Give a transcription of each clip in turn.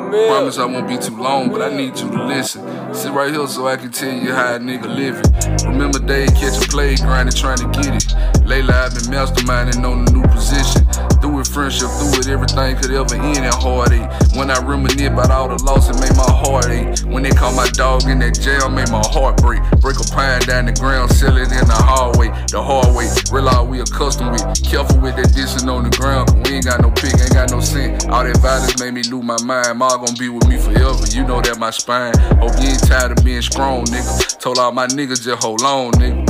Promise I won't be too long, but I need you to listen. Sit right here so I can tell you how a nigga living. Remember day catching play, grinding, trying to get it. Lately I've been masterminding on a new position. Friendship, through it everything could ever end in heartache. When I reminisce about all the loss, it made my heart ache. When they call my dog in that jail, made my heart break. Break a pine down the ground, sell it in the hallway. The hard way, realize we accustomed with. Careful with that dissing on the ground, cause we ain't got no pick, ain't got no scent. All that violence made me lose my mind. Ma gon' be with me forever, you know that my spine. Hope you ain't tired of being strong, nigga. Told all my niggas just hold on, nigga.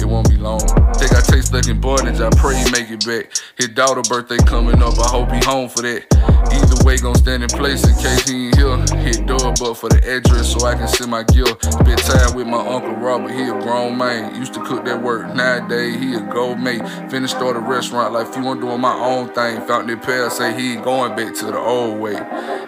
It won't be long. Think I take stuck bondage, I pray he make it back. His daughter birthday coming up, I hope he home for that. Either way, gon' stand in place in case he ain't here. Hit door but for the address so I can send my gift. Spent time with my uncle Robert, he a grown man. Used to cook that work, nowadays he a gold mate. Finna start a restaurant like few I'm doing my own thing. Found that pair, say he ain't going back to the old way.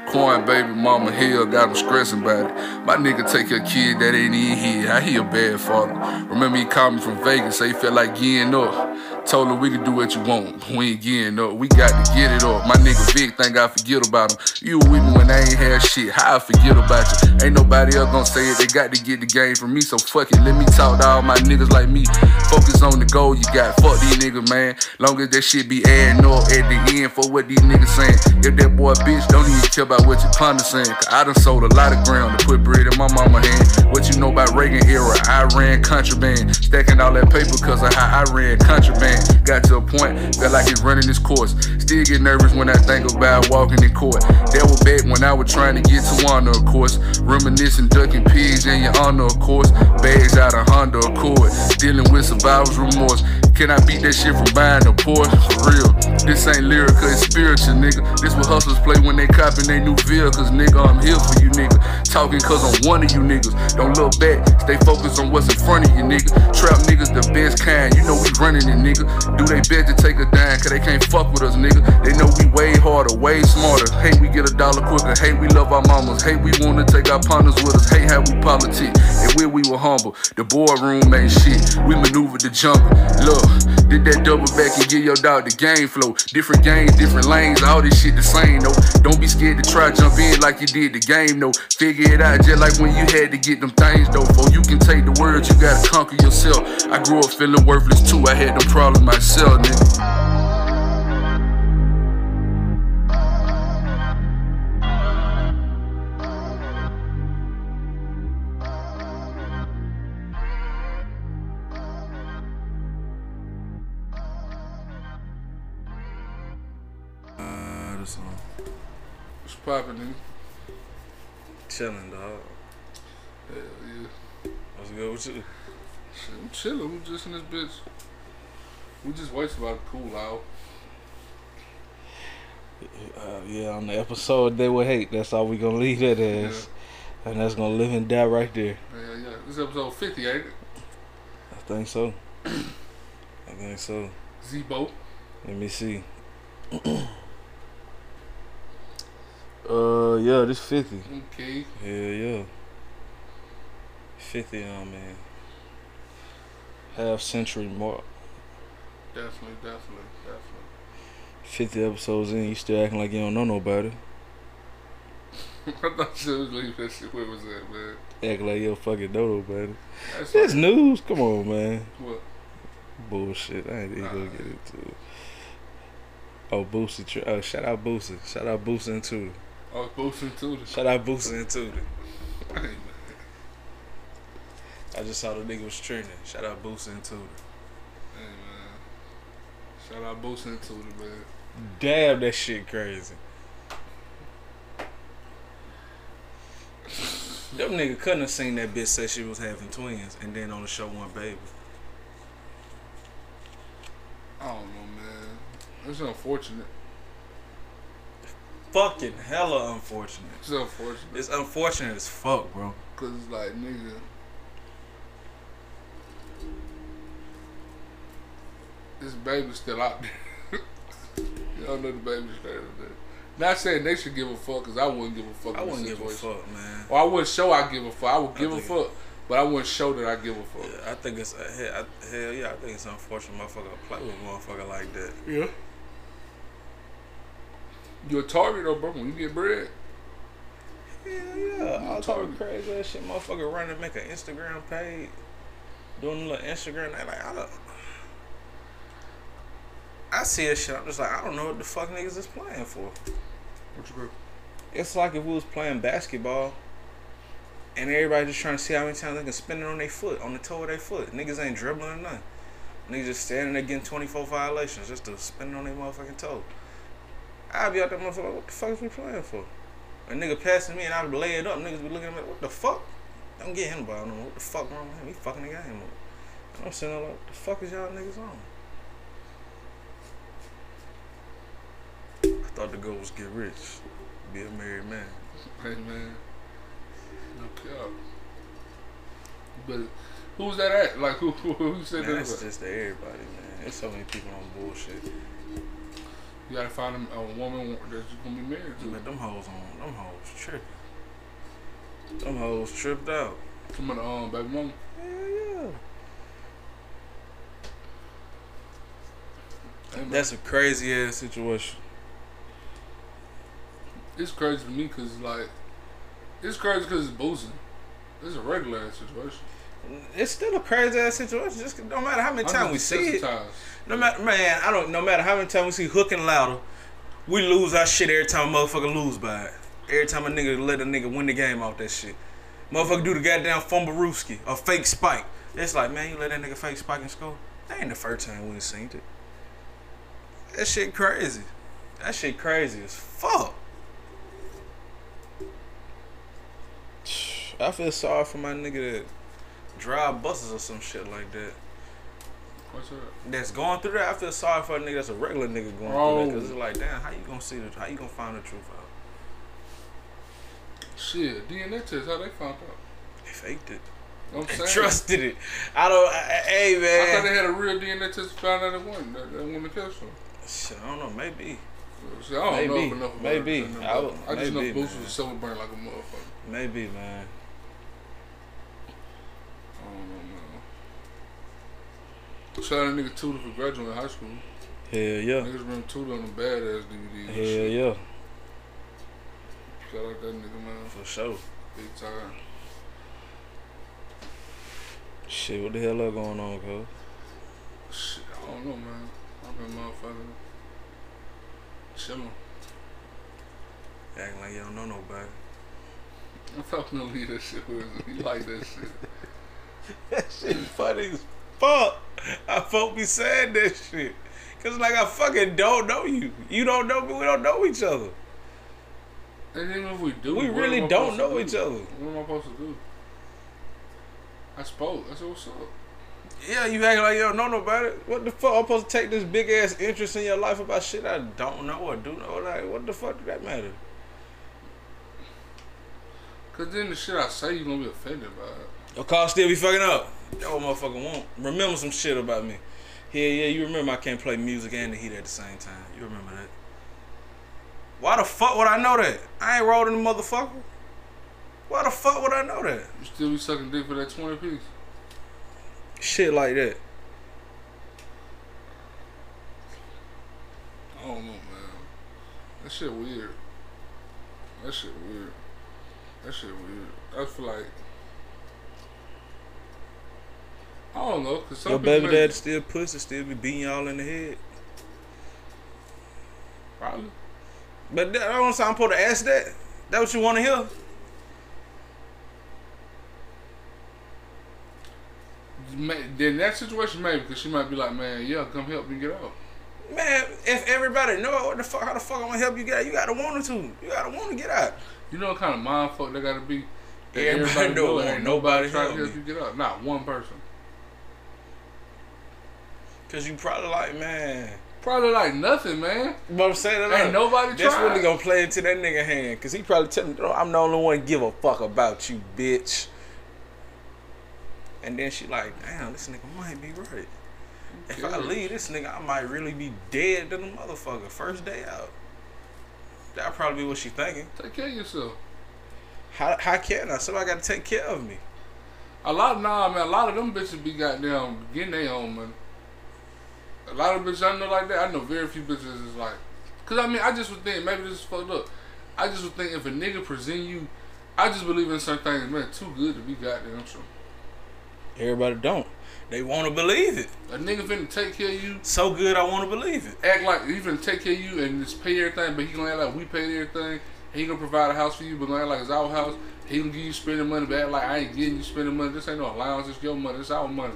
Coin baby mama here got him stressing about it. My nigga take a kid that ain't even here. How he a bad father? Remember he called me from Vegas, say he felt like getting up. Told him we can do what you want, we ain't getting up. We got to get it up. My nigga Vic think I forget about him. You with me when I ain't had shit, how I forget about you? Ain't nobody else gonna say it, they got to get the game from me, so fuck it. Let me talk to all my niggas like me. Focus on the goal you got, fuck these niggas, man. Long as that shit be adding up at the end for what these niggas saying. If that boy bitch don't even care about what your partner saying, cause I done sold a lot of ground to put bread in my mama hand. What you know about Reagan era? I ran contraband, stacking all that paper cause of how I ran contraband. Got to a point, felt like it's running its course. Still get nervous when I think about walking in court. That was back when I was trying to get to Honda, of course. Reminiscing, ducking pigs in your honor, of course. Bags out of Honda Accord. Dealing with survivor's remorse. Can I beat that shit from buying a Porsche? For real. This ain't lyrical, it's spiritual, nigga. This what hustlers play when they copping they new vehicles, nigga. I'm here for you, nigga. Talking cause I'm one of you niggas. Don't look back, stay focused on what's in front of you, nigga. Trap niggas the best kind, you know we running it, nigga. Do they bet to take a dime, cause they can't fuck with us, nigga. They know we way harder, way smarter. Hate we get a dollar quicker, hate we love our mamas. Hate we wanna take our partners with us, hate how we politic. And where we were humble, the boardroom ain't shit. We maneuvered the jungle. Look, did that double back and give your dog the game flow. Different games, different lanes, all this shit the same, though. Don't be scared to try jump in like you did the game, though. Figure it out just like when you had to get them things, though. For you can take the words, you gotta conquer yourself. I grew up feeling worthless too, I had them problems myself, nigga. This one. What's poppin', nigga? Chilling, dog. Hell yeah. What's good with you? Shit, I'm chillin'. We just in this bitch. We just waiting about it to cool out. Uh, yeah, on the episode they will hate. That's all we gonna leave that as, and that's gonna live and die right there. Hell yeah. This is episode 50, ain't it? I think so. I think so. Z-Bo. Let me see. uh, yeah, this fifty. Okay. Hell yeah. Fifty on man. Half century mark. Definitely, definitely, definitely. 50 episodes in, you still acting like you don't know nobody. I thought you was leaving that shit. Where was that, man? Acting like you don't fucking know nobody. That's It's like, news. Come on, man. what? Bullshit. I ain't even gonna get into it. Oh, Boosie. Tr- oh, shout out Boosie. Shout out Boosie and Oh, Tudor. I was boosting to the Shout out Boosie and man. I just saw the nigga was trending. Shout out Boosie and Tudor. Hey, man. Shout out boosting and the man. Damn, that shit crazy. Them nigga couldn't have seen that bitch say she was having twins and then on the show one baby. I don't know, man. It's unfortunate. Fucking hella unfortunate. It's unfortunate. It's unfortunate as fuck, bro. Cause it's like nigga. This baby's still out there. you don't know the baby's still out there. Not saying they should give a fuck, cause I wouldn't give a fuck. I wouldn't this give a fuck, man. Or I wouldn't show I give a fuck. I would give a fuck, but I wouldn't show that I give a fuck. Yeah, I think it's uh, hell, I, hell yeah. I think it's unfortunate, motherfucker, play with a motherfucker like that. Yeah. You a target though, bro? When you get bread, Hell yeah. All type of crazy ass shit. Motherfucker running make an Instagram page. Doing a little Instagram. They like, I don't. I see that shit. I'm just like, I don't know what the fuck niggas is playing for. what you got? It's like if we was playing basketball and everybody just trying to see how many times they can spin it on their foot, on the toe of their foot. Niggas ain't dribbling or nothing. Niggas just standing there getting 24 violations just to spin it on their motherfucking toe. I'd be out there motherfucker, like, what the fuck is we playing for? A nigga passing me and I'd lay it up, niggas be looking at me like, what the fuck? Don't get him ball no. What the fuck wrong with him? He fucking the game up. I'm sitting there like, what the fuck is y'all niggas on? I thought the goal was get rich, be a married man. Hey man, no cap. But who's that at? Like who? Who, said Man, that? about? just to everybody, man. There's so many people on bullshit. You gotta find a, woman that you gonna be married to. Man, them hoes on, them hoes tripping. Them hoes tripped out. Come on, um, baby mama. Hell yeah. Hey, That's a crazy ass situation. it's crazy to me because like it's crazy because it's boozing. It's a regular ass situation. It's still a crazy ass situation. Just no matter how many times we see it. No matter man, I don't. No matter how many times we see hook and ladder, we lose our shit every time a motherfucker lose by it. Every time a nigga let a nigga win the game off that shit. Motherfucker do the goddamn fumblerooski or fake spike. It's like man, you let that nigga fake spike and score. That ain't the first time we seen it. That shit crazy. That shit crazy as fuck. I feel sorry for my nigga that drive buses or some shit like that What's up? that's going through that, I feel sorry for a nigga that's a regular nigga going Oh. through that. Cause it's like, damn, how you gonna see the, how you gonna find the truth out? Shit, DNA test. How they found out? They faked it. Know I'm saying? trusted it. I don't. I, I- hey man. I thought they had a real DNA test. Found out it wasn't. That, that woman killed him. Shit, I don't know. Maybe. See, I don't Maybe. know enough about Maybe. I would- I just know maybe, Boots man. was silver burn like a motherfucker. Maybe, man. I don't know. Shout out nigga Tudor for graduating high school. Hell yeah. Niggas remember Tudor on the badass DVDs. and Hell shit. yeah. Shout out that nigga, man. For sure. Big time. Shit, what the hell are going on, cuz? Shit, I don't know, man. I've been motherfucking chilling. Acting like you don't know nobody. I'm fucking gonna leave that shit with you. You like that shit. That shit funny as fuck. I folk be saying that shit. Cause like I fucking don't know you. You don't know me. We don't know each other. And even if we do, We really don't know to each other. What am I supposed to do? I spoke. I said, what's up? Yeah, you acting like you don't know nobody. What the fuck? I'm supposed to take this big ass interest in your life about shit I don't know or do know. Like, what the fuck does that matter? Cause then the shit I say, you gonna be offended by it. Your car still be fucking up. What motherfucker want. Remember some shit about me. Yeah, yeah, you remember I can't play music and the heat at the same time. You remember that. Why the fuck would I know that? I ain't rolling the motherfucker. Why the fuck would I know that? You still be sucking dick for that 20 piece? Shit like that. I don't know, man. That shit weird. That shit weird. That shit weird. I feel like. I don't know, cause some Your baby daddy still pussy, still be beating y'all in the head. Probably. But that, I don't I'm supposed to ask that. That what you want to hear? Then that situation, maybe, because she might be like, man, yeah, come help me get out. Man, if everybody know what the fuck, how the fuck I'm gonna help you get out? You gotta want to. You gotta want to get out. You know what kind of mind fuck they gotta be? That Everybody know, and ain't nobody trying to help help you get out. Not one person. Cause you probably like, man. Probably like nothing, man. But I'm saying that Ain't nobody That's tried. really gonna play into that nigga hand. Cause he probably telling me, I'm the only one give a fuck about you, bitch. And then she like, damn, this nigga might be right. If I leave this nigga, I might really be dead to the motherfucker first day out. That'll probably be what she thinking. Take care of yourself. How how can I? Somebody gotta take care of me. A lot, nah, man. A lot of them bitches be goddamn getting their own money. A lot of bitches I know like that. I know very few bitches is like Cause I mean, I just would think maybe this is fucked up. I just would think if a nigga present you, I just believe in certain things, man, too good to be goddamn true. Everybody don't. They want to believe it. A nigga finna take care of you, So good, I want to believe it. act like he finna take care of you and just pay everything, but he gonna act like we paid everything. He gonna provide a house for you, but gonna act like it's our house. He gonna give you spending money, but act like I ain't getting you spending money. This ain't no allowance, it's your money, it's our money.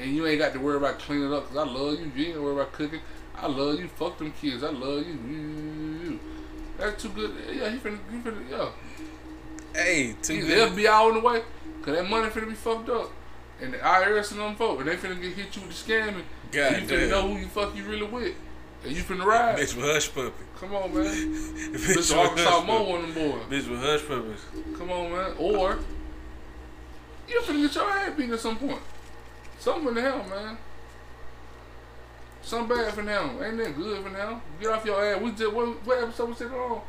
And you ain't got to worry about cleaning up, cause I love you. You ain't worry about cooking. I love you. Fuck them kids. I love you. You, you. That's too good. Yeah, he finna, he finna, yeah. Hey, too Either good. FBI on the way, cause that money finna be fucked up. And the IRS and them folk, and they finna get hit you with the scamming. God and you finna know who you fuck you really with. And you finna ride. Bitch with hush puppy. Come on, man. Bitch Mr. with Arkansas hush Mo of them boys. Bitch with hush puppies. Come on, man. Or you finna get your ass beat at some point. Something finna happen, man. Something bad finna happen. Ain't that good finna happen? Get off your ass. We just what, what episode said it on?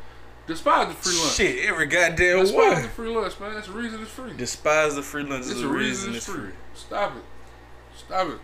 Despise the free lunch. Shit, every goddamn way. Despise the free lunch, man. It's the reason it's free. Despise the free lunch. It's the reason reason it's free. free. Stop it. Stop it.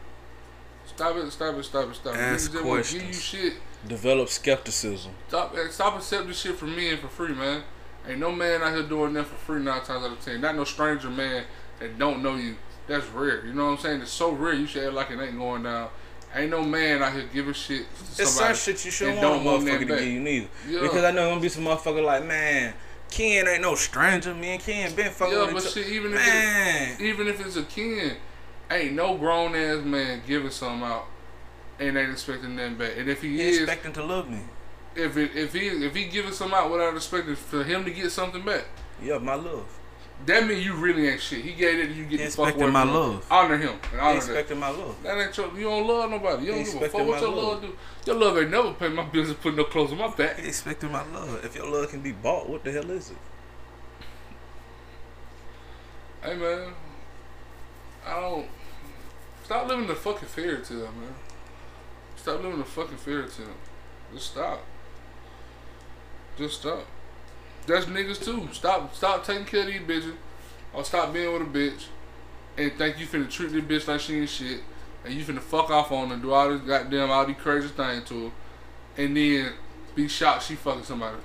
Stop it. Stop it. Stop it. Stop it. Ask that wanna give you questions. shit. Develop skepticism. Stop. Eh, stop accepting shit from men for free, man. Ain't no man out here doing that for free nine times out of ten. Not no stranger man that don't know you. That's rare. You know what I'm saying? It's so rare. You should act like it ain't going down. Ain't no man out here giving shit. To It's somebody some shit you shouldn't and want a don't motherfucker to give you neither. Yeah. Because I know gonna be some motherfucker like, man, Ken ain't no stranger, man. Ken been fucking Yeah, with but shit, even if man. it, even if it's a kin, ain't no grown ass man giving something out and ain't expecting nothing back. And if he He is, expecting to love me. if it, if he if he giving something out without expecting for him to get something back, Yeah, my love. That mean you really ain't shit. He gave it, you get He the fuck expecting away my from love. Honor him and He honor that. expecting my love. That ain't your. You don't love nobody. You don't give a fuck what your love. love do. Your love ain't never pay my bills and put no clothes on my back. He expecting my love. If your love can be bought, what the hell is it? Hey man, I don't. Stop living the fucking fairy tale, man. Stop living the fucking fairy tale. Just stop. Just stop. That's niggas too. Stop. Stop taking care of these bitches, or stop being with a bitch, and think you finna treat this bitch like she ain't shit, and you finna fuck off on her, do all this goddamn all these crazy things to her, and then be shocked she fucking somebody,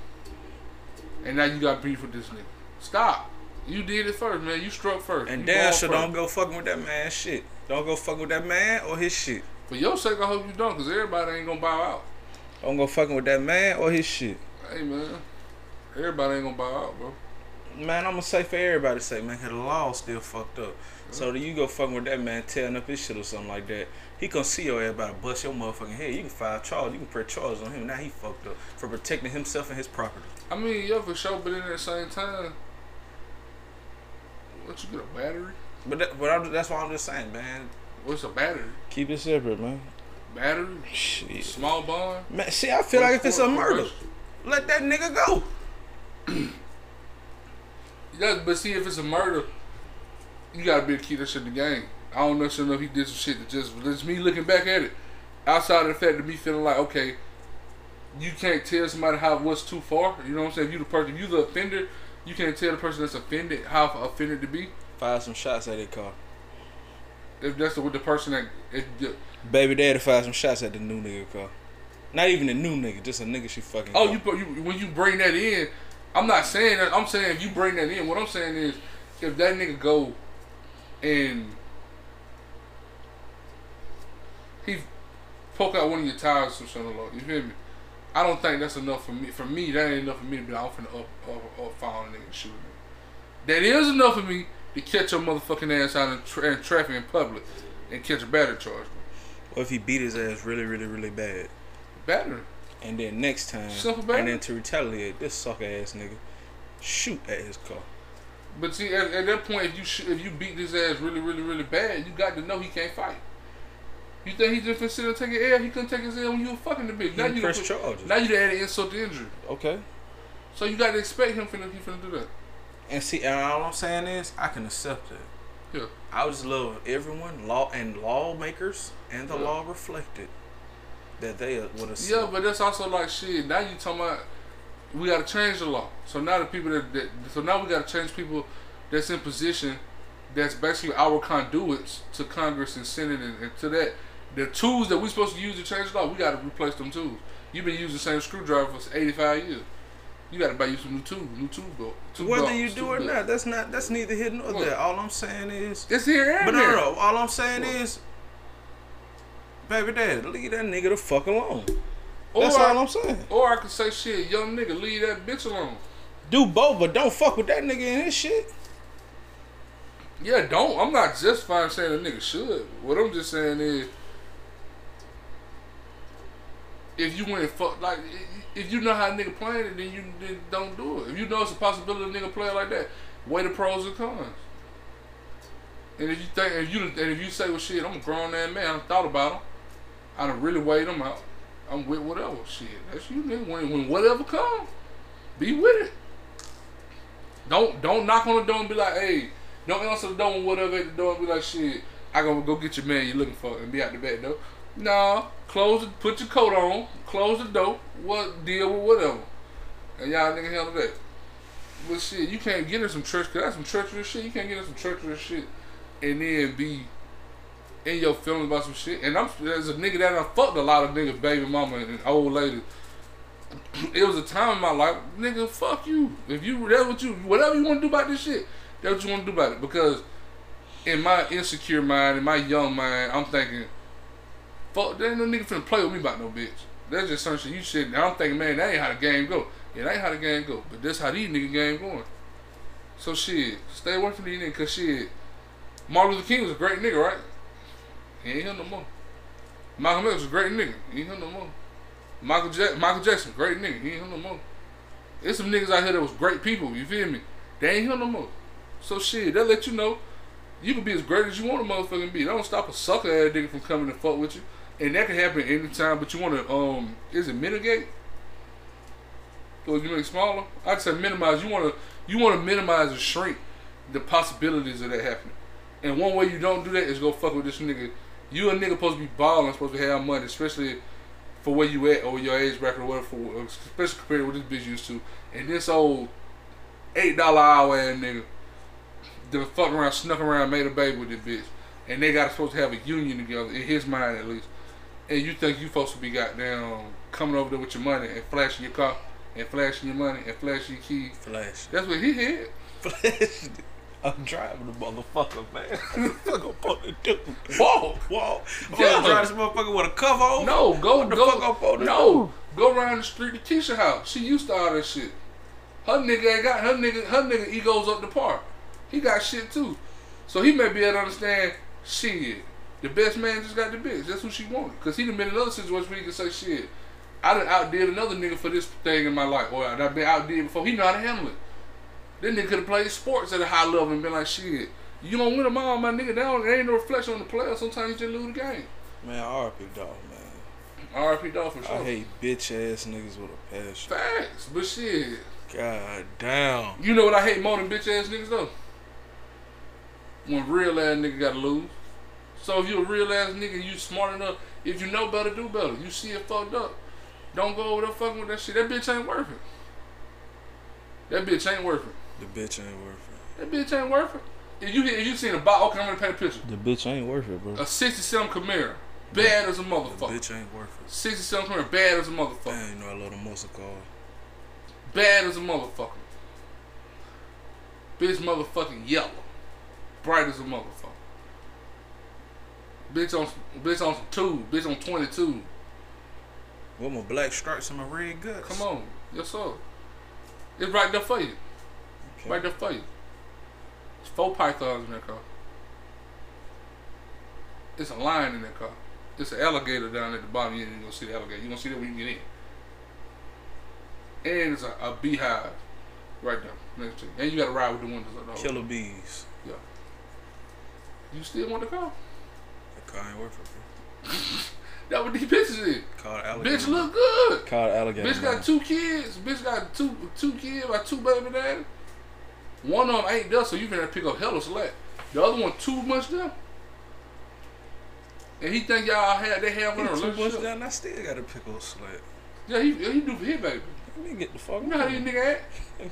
and now you got beef with this nigga. Stop. You did it first, man. You struck first. And damn sure first. don't go fucking with that man shit. Don't go fucking with that man or his shit. For your sake, I hope you don't, cause everybody ain't gonna bow out. Don't go fucking with that man or his shit. Hey man, everybody ain't gonna buy out, bro. Man, I'm gonna say for everybody's sake, man, 'cause the law still fucked up. So that you go fucking with that man tearing up his shit or something like that, he gonna see your ass about to bust your motherfucking head. You can file charges, you can press charges on him. Now he fucked up for protecting himself and his property. I mean, yeah, for sure, but in the same time, what you get a battery? But that, but I'm, that's why I'm just saying, man. What's a battery? Keep it separate, man. Battery? Shit. Small bond? Man, see, I feel like if it's a murder, let that nigga go. Yeah, but see, if it's a murder, you gotta be able to keep that shit in the game. I don't necessarily know if he did some shit that just, just me looking back at it. Outside of the fact of me feeling like, okay, you can't tell somebody how what's too far. You know what I'm saying? If you the person, you the offender, you can't tell the person that's offended how offended to be. Fire some shots at that car. If that's the, with the person that, if, the- Baby daddy fire some shots at the new nigga car. Not even a new nigga, just a nigga she fucking. oh, car. you, put- you when you bring that in, I'm not saying that. I'm saying if you bring that in, what I'm saying is, if that nigga go and he poke out one of your tires or something like you feel me? I don't think that's enough for me. For me, that ain't enough for me to be like, I'm finna up, up, up, foul a nigga and shoot a. That is enough for me to catch your motherfucking ass out in, tra- in traffic in public and catch a battery charge. What if he beat his ass really, really, really bad? Battery. And then next time, and then to retaliate, this sucker ass nigga shoot at his car. But see, at, at that point, if you sh- if you beat this ass really, really, really bad, you got to know he can't fight. You think he just consider taking air? He couldn't take his air when you were fucking the bitch. He Now you press charges. now you added insult to injury. Okay. So you got to expect him finna he finna do that. And see, and all I'm saying is, I can accept it. Yeah. I just love everyone, law and lawmakers, and the Yeah. law reflected that they would have. Yeah, but that's also like shit. Now you talking about we got to change the law. So now the people that, that so now we got to change people that's in position that's basically our conduits to Congress and Senate and, and to that. The tools that we supposed to use to change the law, we gotta replace them tools. You've been using the same screwdriver for eighty five years. You gotta buy you some new tools, new tool belt. tool Whether belts, you do or belts. not, that's not that's neither here nor there. All I'm saying is, It's here and but no, there. no, no. All I'm saying What? is, baby dad, leave that nigga the fuck alone. Or That's I, all I'm saying. Or I could say, shit, young nigga, leave that bitch alone. Do both, but don't fuck with that nigga in his shit. Yeah, don't. I'm not just fine saying a nigga should. What I'm just saying is, if you went fuck like, if you know how a nigga playing it, then you then don't do it. If you know it's a possibility a nigga play like that, weigh the pros and cons. And if you think, if you and if you say, well, shit, I'm a grown ass man, I thought about him. I done really weighed them out. I'm with whatever shit. That's you, nigga. When, when whatever comes, be with it. Don't don't knock on the door and be like, hey, don't answer the door and whatever at the door and be like, shit, I gonna go get your man you're looking for and be out the back door. Nah, close it, put your coat on, close the door, what deal with whatever. And y'all nigga handle that. But shit, you can't get in some church, cause that's some treacherous shit. You can't get in some treacherous shit and then be in your feelings about some shit. And I'm as a nigga that I fucked a lot of niggas, baby mama and old ladies. It was a time in my life, nigga, fuck you. If you that's what you whatever you want to do about this shit, that's what you want to do about it. Because in my insecure mind, in my young mind, I'm thinking, fuck, there ain't no nigga finna play with me about no bitch. That's just some shit you shit. I'm thinking, man, that ain't how the game go. Yeah, that ain't how the game go. But that's how these nigga game going. So shit, stay away from these niggas, cause shit, Martin Luther King was a great nigga, right? He ain't here no more. Malcolm X was a great nigga. He ain't here no more. Michael Jack- Michael Jackson, great nigga. He ain't here no more. There's some niggas out here that was great people. You feel me? They ain't here no more. So shit, that let you know you can be as great as you want to motherfucking be. That don't stop a sucker ass nigga from coming to fuck with you. And that can happen anytime, but you want to, um, is it mitigate? Or you make it smaller? I'd say minimize. You want to, you want to minimize and shrink the possibilities of that happening. And one way you don't do that is go fuck with this nigga. You a nigga supposed to be balling, supposed to have money, especially for where you at or your age bracket or whatever, for, uh, especially compared to what this bitch used to. And this old eight dollar hour ass nigga that fucked around, snuck around, made a baby with this bitch, and they got supposed to have a union together in his mind at least. And you think you supposed to be goddamn coming over there with your money and flashing your car and flashing your money and flashing your keys. Flash. That's what he had. Flash. I'm driving the motherfucker, man. What the fuck I'm to do? Whoa! Whoa. I'm Yeah. gonna drive this motherfucker with a cover on? No, go What the go. fuck to no, go around the street to Keisha house. She used to all that shit. Her nigga ain't got her nigga. Her nigga egos up the park. He got shit too. So he may be able to understand. Shit, the best man just got the bitch. That's who she wanted. Cause he done been in another situation where he can say shit. I done outdid another nigga for this thing in my life, or I done been outdid before. He know how to handle it. Then nigga could have played sports at a high level and been like, shit, you don't win them all, my nigga. Down, there ain't no reflection on the player. Sometimes you just lose the game. Man, RP dog, man. RP dog for sure. I hate bitch ass niggas with a passion. Facts, but shit. God damn. You know what I hate more than bitch ass niggas though? When real ass nigga gotta lose. So if you a real ass nigga, you smart enough. If you know better, do better. You see it fucked up. Don't go over there fucking with that shit. That bitch ain't worth it. That bitch ain't worth it. The bitch ain't worth it. That bitch ain't worth it. If you if you seen a box, okay, I'm gonna paint a picture. The bitch ain't worth it, bro. A 67 Camaro, bad as a motherfucker. The motherfucker. bitch ain't worth it. 67 Camaro, bad as a motherfucker. Man, you know I love the muscle car. Bad as a motherfucker. Bitch motherfucking yellow. Bright as a motherfucker. Bitch on bitch on some two. Bitch on 22. With my black stripes and my red guts. Come on. Yes sir. It's right there for you. Okay. Right there for you. It's four pythons in that car. It's a lion in that car. It's an alligator down at the bottom. You ain't gonna see the alligator. You gonna see that when you get in. And it's a, a beehive right there next to you. And you gotta ride with the windows up. the Killer bees. Yeah. You still want the car? That car ain't worth it. That what these bitches is. Call alligator. Bitch look good. Call alligator. Bitch got two kids. Bitch got two two kids by two baby daddy. One of them ain't there, so you gonna pick up hella slack. The other one too much there. And he think y'all had they have one too much relationship. down. I still got to pick up slack. Yeah, he he do for his baby. Let me get the fuck You know how these nigga act.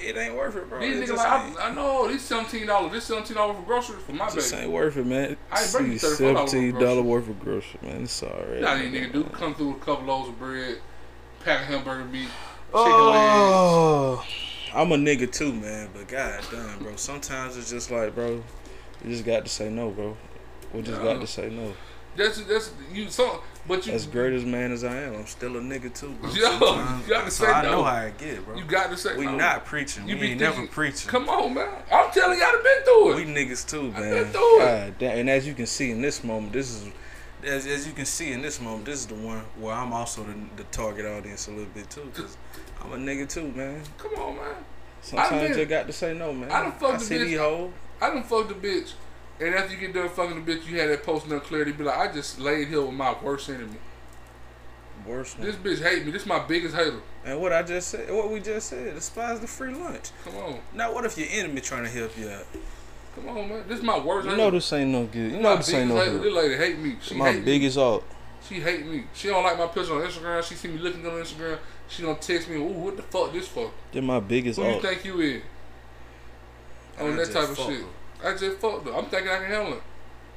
It ain't worth it, bro. These niggas like. I, I know these seventeen dollars. This seventeen dollars for groceries for my baby. ain't worth it, man. I ain't bringing See, $34 worth of Seventeen dollar groceries. worth of groceries, man. It's alright. Nah, these niggas do come through with a couple loaves of bread, pack of hamburger meat, chicken legs. Oh. I'm a nigga too, man. But god damn, bro. Sometimes it's just like, bro, you just got to say no, bro. We just Yeah. got to say no. That's that's you. So, but you As great as man as I am, I'm still a nigga too, bro. Yo, Sometimes- you gotta so say I no. know how I get, bro. you got to say we no. not preaching. You we be ain't thinking- never preaching. Come on, man. I'm telling y'all, I've been through it. We niggas too, man. I man. been through it. God. And as you can see in this moment, this is as, as you can see in this moment, this is the one where I'm also the, the target audience a little bit too, cause I'm a nigga too, man. Come on, man. Sometimes been- you got to say no, man. I done fucked the bitch. these hoes. I done fucked the bitch, and after you get done fucking the bitch, you had that post no clarity. Be like, I just laid here with my worst enemy. Worst one. This bitch hate me. This my biggest hater. And what I just said, what we just said, despise the free lunch. Come on, Now, what if your enemy trying to help you out? come on, man. This is my worst. You hater. know this ain't no good. You my know this ain't no biggest hater. This lady hate me. She My hate me. biggest alt. She hate me. She don't like my picture on Instagram. She see me looking on Instagram. She gonna text me, "Ooh, what the fuck this for? They're my biggest Who you alt. think you is?" On that type of shit. her. I just fucked her. I'm thinking I can handle it.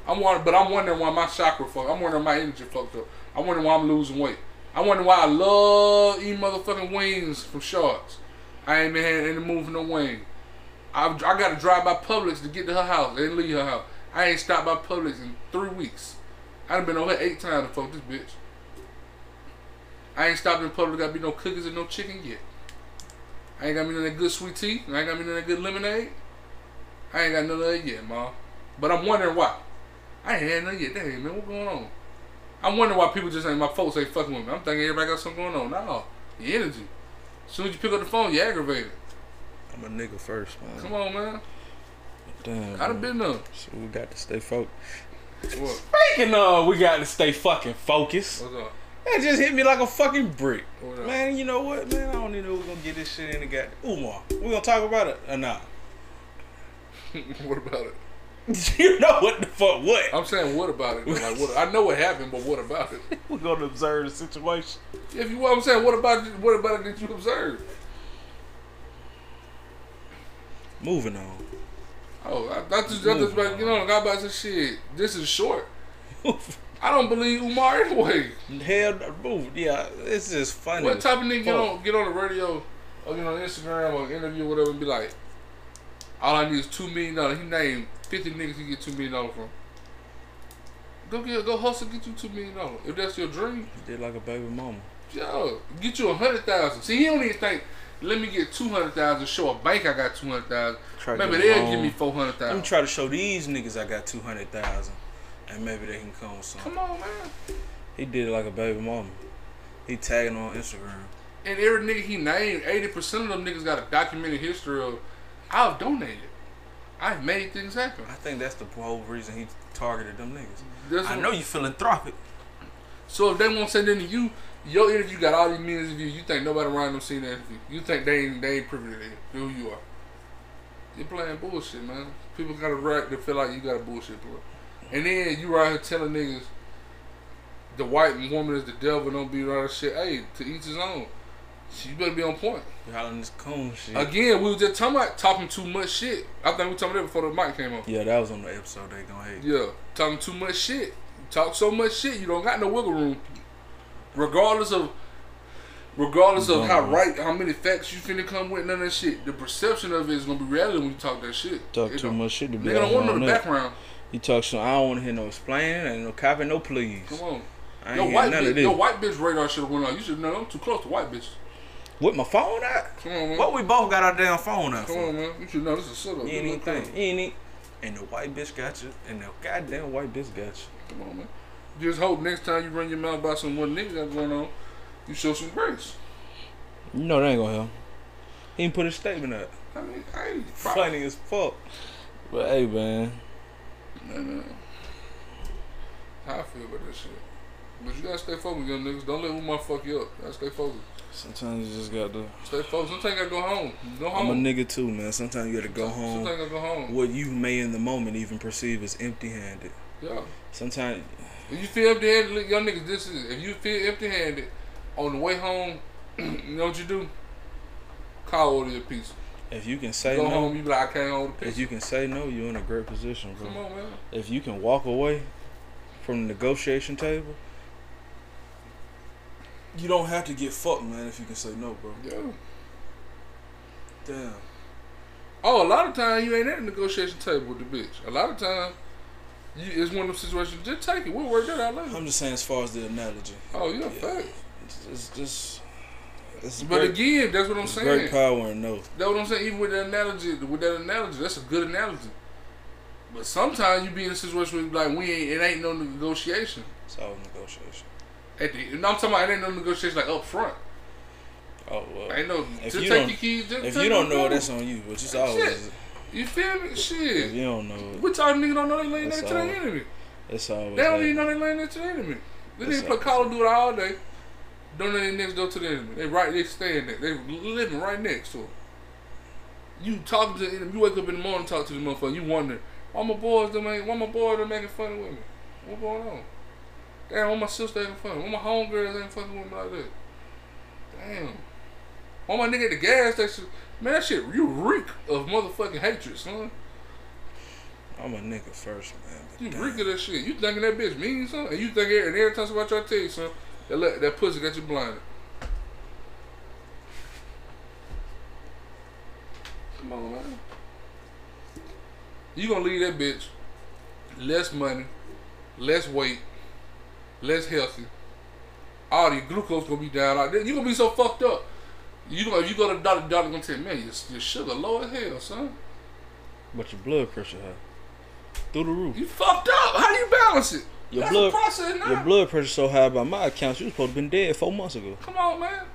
I'm wondering, but I'm wondering why my chakra fucked. I'm wondering my energy fucked up. I'm wondering why I'm losing weight. I wonder why I love eating motherfucking wings from Sharks. I ain't been had in the for no wing. I, I got to drive by Publix to get to her house and leave her house. I ain't stopped by Publix in three weeks. I done been over here eight times to fuck this bitch. I ain't stopped in Publix. Got to be no cookies and no chicken yet. I ain't got me none of that good sweet tea. I ain't got me none of that good lemonade. I ain't got none of that yet, ma. But I'm wondering why. I ain't had none yet. Dang, man, what's going on? I'm wondering why people just ain't my folks ain't fucking with me. I'm thinking everybody got something going on. No, the energy. As soon as you pick up the phone, you aggravated. I'm a nigga first, man. Come on, man. Damn. I done been there. So we got to stay focused. What? Speaking of, we got to stay fucking focused. What's up? That just hit me like a fucking brick. Man, you know what, man? I don't even know we're gonna get this shit in the goddamn. Umar, we gonna talk about it or not? what about it? you know what the fuck? What? I'm saying, what about it? Like, what? I know what happened, but what about it? We're gonna observe the situation. If you, what I'm saying, what about it? What about it that you observe? Moving on. Oh, I, that's just, that's just, like, you know, God about this shit. This is short. I don't believe Umar anyway. Hell, no. Yeah, it's just funny. What type of nigga get on get on the radio or get on Instagram or interview or whatever and be like, all I need is two million dollars. He named fifty niggas he get two million dollars from. Go get go hustle, get you two million dollars. If that's your dream, Did like a baby mama. yo, get you a hundred thousand. See, he don't even think. Let me get two hundred thousand. Show a bank I got two hundred thousand. Maybe they'll give me four hundred thousand. Let me try to show these niggas I got two hundred thousand, and maybe they can come with something. Come on, man. He did it like a baby mama. He tagging on Instagram. And every nigga he named, eighty percent of them niggas got a documented history of. I've donated. I've made things happen. I think that's the whole reason he targeted them niggas. That's I what- know you philanthropic. So if they won't send in to you, your interview got all these millions of views. You think nobody around them seen that interview? You think they ain't they ain't privy to that, who you are? You're playing bullshit, man. People got a right to feel like you got a bullshit bro. And then you right here telling niggas the white woman is the devil. Don't be around shit. Hey, to each his own. You better be on point. You hollering this coon shit. Again, we was just talking about talking too much shit. I think we talking about that before the mic came on. yeah, that was on the episode they gonna hate. Yeah, talking too much shit. You talk so much shit, you don't got no wiggle room. Regardless of, regardless of how right, how many facts you finna come with, none of that shit. The perception of it is gonna be reality when you talk that shit. Talk It too much shit to be Nigga don't want to know the that. background. You talk some. I don't want to hear no explaining, ain't no copy, no please. Come on, I ain't your white none bitch, your white bitch radar should have went on. You should know I'm too close to white bitches. With my phone out. Come on, man. What we both got our damn phone out Come for? on, man. You should know this is a setup. You ain't even is think. You ain't. And the white bitch got you. And the goddamn white bitch got you. Come on, man. Just hope next time you run your mouth about some what niggas got going on, you show some grace. You know that ain't gonna help. He ain't put a statement up. I mean, Funny as fuck. But hey, man. How I feel about that shit. But you gotta stay focused, young niggas. Don't let Umar fuck you up. You gotta stay focused. Sometimes you just got to. Stay focused. Sometimes you gotta go home. Go home. I'm a nigga too, man. Sometimes you gotta go home. Sometimes you gotta go home. What you may in the moment even perceive as empty handed. Yeah. Sometimes If you feel empty handed, young niggas, this is if you feel empty handed on the way home, you know what you do? Call order your pizza. If you can say Go no, home, you like, I hold the if you can say no, you're in a great position, bro. Come on, man. If you can walk away from the negotiation table, you don't have to get fucked, man. If you can say no, bro. Yeah. Damn. Oh, a lot of times you ain't at the negotiation table with the bitch. A lot of times, you, it's one of those situations. Just take it. We'll work that out later. I'm just saying, as far as the analogy, Oh, yeah, Yeah. fact. it's, it's just. It's But great, again, that's what I'm saying. great power and no. That's what I'm saying. Even with that analogy, with that analogy, that's a good analogy. But sometimes you be in a situation where like we ain't, it ain't no negotiation. It's all negotiation. At the, no, I'm talking about it ain't no negotiation like up front. Oh well. Ain't no If just you take don't- your keys. Just If you don't know, that's on you. But it's Shit. always. you feel me? If Shit. you don't know, What type of nigga don't know they laying next to their all. enemy? it's always. They don't that. even know they laying next to the enemy. They didn't play all. Call of Duty all day. Don't know they next door to the enemy. They right, they staying there. They living right next to them. You talking to the enemy. You wake up in the morning, and talk to the motherfucker. You wonder why my boys them ain't, why my boys them making fun with me. What going on? Damn, why my sister acting funny? Why my homegirls ain't fucking with me like that? Damn. Why my nigga at the gas station? Man, that shit, you reek of motherfucking hatred, son. I'm a nigga first, man. You damn. reek of that shit. You thinking that bitch mean something? And you think every, and every time somebody try to tell you something, that, let, that pussy got you blinded. Come on, man. You gonna leave that bitch less money, less weight, less healthy. All your glucose gonna be down. Like that. You gonna be so fucked up. You gonna you go to the doctor, the doctor gonna tell you, man, your, your sugar low as hell, son. But your blood pressure high. Through the roof. You fucked up. How do you balance it? Your That's blood- process. Your blood pressure so high by my accounts, you was supposed to been dead four months ago. Come on, man.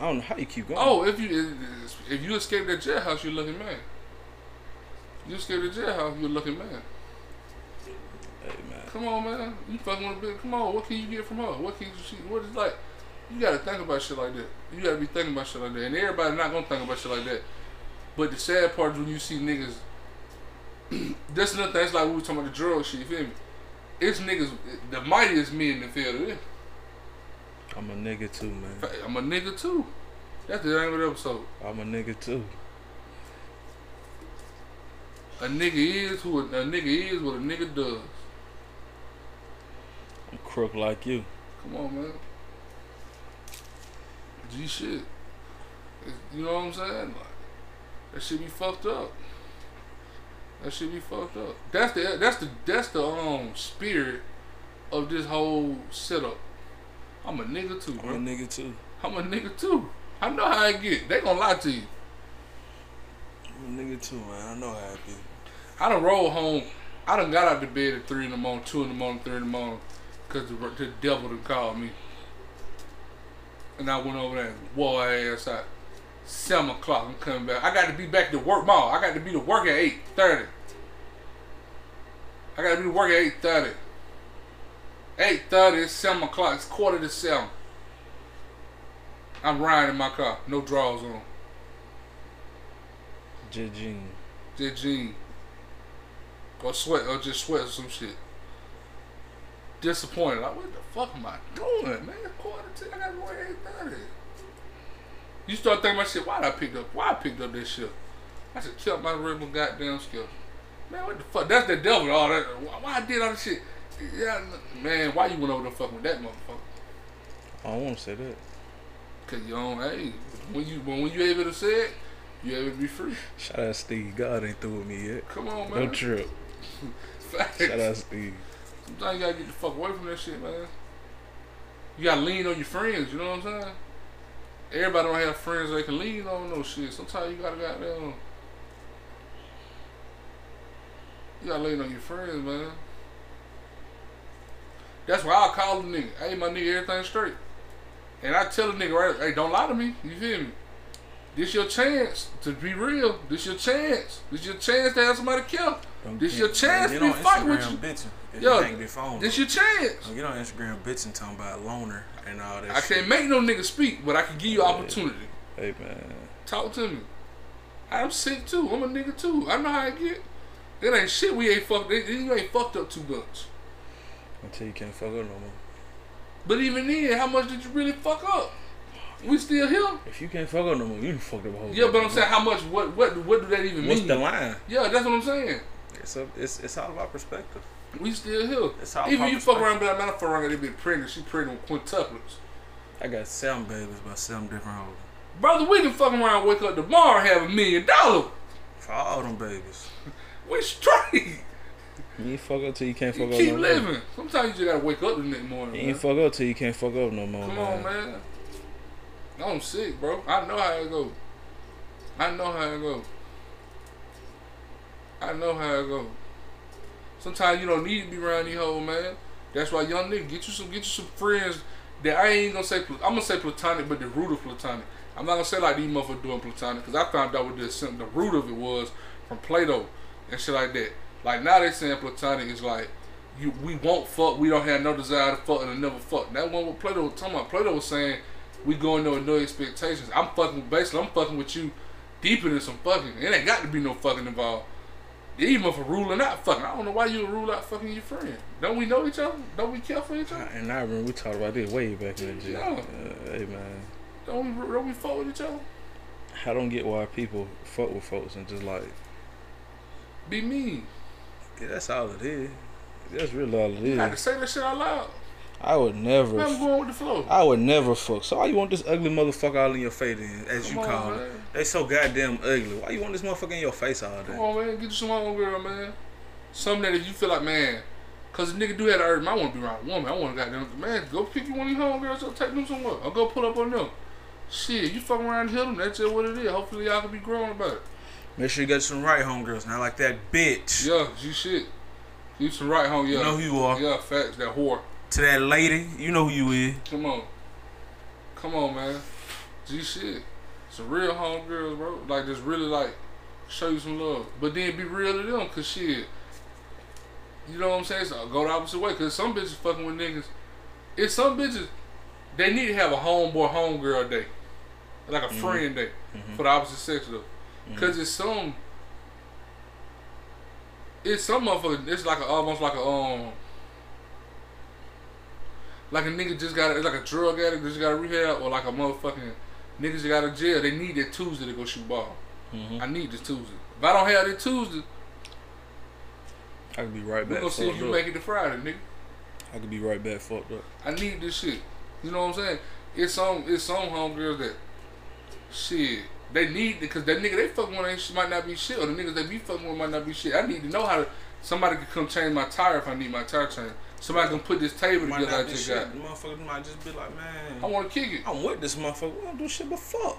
I don't know how you keep going. Oh, if you if you escape that jailhouse, you're a lucky man. You escape the jailhouse, you're a lucky man. Hey man. Come on, man. You fucking with a bitch. Come on, what can you get from her? What can you see? What is like? You gotta think about shit like that. You gotta be thinking about shit like that. And everybody not gonna think about shit like that. But the sad part is when you see niggas. that's another thing. It's like we were talking about the drug shit. You feel me? It's niggas. The mightiest men in the field. Of. I'm a nigga too, man. I'm a nigga too. That's the name of the episode. I'm a nigga too. A nigga is who a, a nigga is what a nigga does. I'm crook like you. Come on, man. G shit. You know what I'm saying? Like, that shit be fucked up. That should be fucked up. That's the that's the that's the um spirit of this whole setup. I'm a nigga too, bro. I'm a nigga too. I'm a nigga too. I know how I get. They gonna lie to you. I'm a nigga too, man. I know how I be. I done roll home. I done got out the bed at three in the morning, two in the morning, three in the morning, cause the, the devil done called me. And I went over there and wore her ass out. Seven o'clock, I'm coming back. I got to be back to work, mom. I got to be to work at eight thirty. I got to be to work at eight thirty. Eight thirty, it's seven o'clock. It's quarter to seven. I'm riding in my car, no drawers on, JG. JG. Or sweat, or just sweat or some shit. Disappointed. Like, what the fuck am I doing, man? Quarter to, I gotta go at eight thirty. You start thinking about shit. Why did I pick up? Why I picked up this shit? I should kept my regular goddamn skill. Man, what the fuck? That's the devil. All that. Why, why I did all this shit? Yeah, man. Why you went over there fuck with that motherfucker? I won't say that. Cause you don't. Hey, when you when, when you able to say it, you able to be free. Shout out Steve. God ain't through with me yet. Come on, man. No trip. Shout out Steve. Sometimes you gotta get the fuck away from that shit, man. You gotta lean on your friends, you know what I'm saying? Everybody don't have friends they can lean on no shit. Sometimes you gotta goddamn You gotta lean on your friends, man. That's why I call the nigga. Hey my nigga, everything straight. And I tell the nigga right, hey, don't lie to me. You feel me? This your chance to be real. This your chance. This your chance to have somebody kill. Don't This your chance to be on fighting with you. bitching. If Yo, you hang the phone. This your chance. Don't get on Instagram bitching talking about loner and all that I shit. can't make no nigga speak, but I can give you opportunity. Hey man. Talk to me. I'm sick too. I'm a nigga too. I know how I get. It ain't shit we ain't fucked. You ain't fucked up too much. Until you can't fuck up no more. But even then, how much did you really fuck up? We still here. If you can't fuck up no more, you done fucked up a whole. Yeah, but I'm saying how much? What? What? What do that even What's mean? the line? Yeah, that's what I'm saying. It's, a, it's it's all about perspective. We still here. It's all Even about you fuck around, but I'm not fuck around. They be pregnant. She pregnant with quintuplets. I got seven babies by seven different hoes. Brother, we can fuck around, wake up tomorrow, and have a million dollars. For all them babies. We straight. You ain't fuck up till you can't You fuck up keep no more. living. Sometimes you just gotta wake up the next morning. You man. ain't fuck up till you can't fuck up no more. Come man. on, man. I'm sick, bro. I know how it go. I know how it go. I know how it go. Sometimes you don't need to be around these hoes, man. That's why young nigga get you some get you some friends that I ain't gonna say. I'm gonna say platonic, but the root of platonic. I'm not gonna say like these motherfuckers doing platonic because I found out what this the root of it was from Plato and shit like that. Like now they saying platonic is like you we won't fuck, we don't have no desire to fuck and never fuck. That one what Plato was talking about. Plato was saying we going there with no expectations. I'm fucking basically I'm fucking with you deeper than some fucking. It ain't got to be no fucking involved. Even for ruling out fucking. I don't know why you rule out fucking your friend. Don't we know each other? Don't we care for each other? And I remember we talked about this way back in the day. Yeah. Uh, hey man, Don't we don't we fuck with each other? I don't get why people fuck with folks and just like Be mean. yeah, that's all it is. That's really all it is. You got to say that shit out loud. I would never. Man, I'm going with the flow. I would never fuck. So why you want this ugly motherfucker all in your face then, as Come you on, call it? They so goddamn ugly. Why you want this motherfucker in your face all day? Come on, man. Get you some homegirl, man. Something that if you feel like, man, because the nigga do have the urge, man, I want to be around a woman. I want to goddamn, man, go pick you one of these homegirls or take them somewhere. Or go pull up on them. Shit, you fucking around and hit them. That's just what it is. Hopefully y'all can be growing about it. Make sure you got some right homegirls, not like that bitch. Yeah, you shit. You some right home, yeah. You know who you are. Yeah, facts, that whore. To that lady, you know who you is. Come on. Come on, man. G shit. Some real homegirls, bro. Like, just really, like, show you some love. But then be real to them, because shit. You know what I'm saying? So go the opposite way, because some bitches fucking with niggas. It's some bitches, they need to have a homeboy, homegirl day. Like a Mhm. friend day Mhm. for the opposite sex, though. Because it's some. It's some motherfucker. It's like a, almost like a um. Like a nigga just got it's like a drug addict just got a rehab or like a motherfucking niggas that got a jail. They need that Tuesday to go shoot ball. Mhm. I need this Tuesday. If I don't have that Tuesday, I could be right back. we gonna see if you up. make it to Friday, nigga. I could be right back fucked up. I need this shit. You know what I'm saying? It's some it's some homegirls that shit they need it, because that nigga they fucking with ain't might not be shit or the niggas they be fucking with might not be shit. I need to know how to somebody can come change my tire if I need my tire changed. Somebody can put this table Might together I not be just shit. got. The motherfucker might just be like, man, I wanna kick it. I'm with this motherfucker. We don't do shit but fuck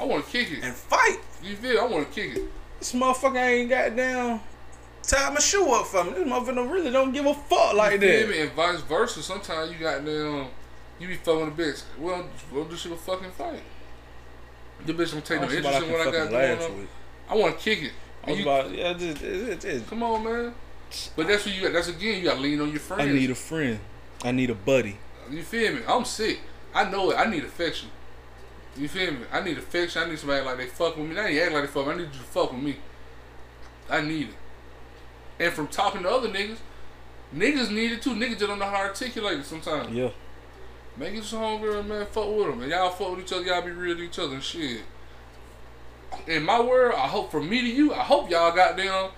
I wanna kick it. and fight. You feel? I wanna kick it. This motherfucker ain't got down. Tie my shoe up for me. This motherfucker don't- really don't give a fuck like You that. me? And vice versa. Sometimes you got them, you be fucking a bitch. Well, we'll do shit but fucking fight. The bitch gonna take no I'm interest in what I can got fucking going on. I wanna kick it. I was you- about, yeah, just, it, it, it, Come on, man. But that's what you got. That's again, you got to lean on your friends. I need a friend. I need a buddy. You feel me? I'm sick. I know it. I need affection. You feel me? I need affection. I need somebody like they fuck with me. They ain't act like they fuck. me. I need you to fuck with me. I need it. And from talking to other niggas, niggas need it too. Niggas just don't know how to articulate it sometimes. Yeah. Make it some homegirl, man. Fuck with them. And y'all fuck with each other. Y'all be real to each other and shit. In my world, I hope from me to you, I hope y'all got down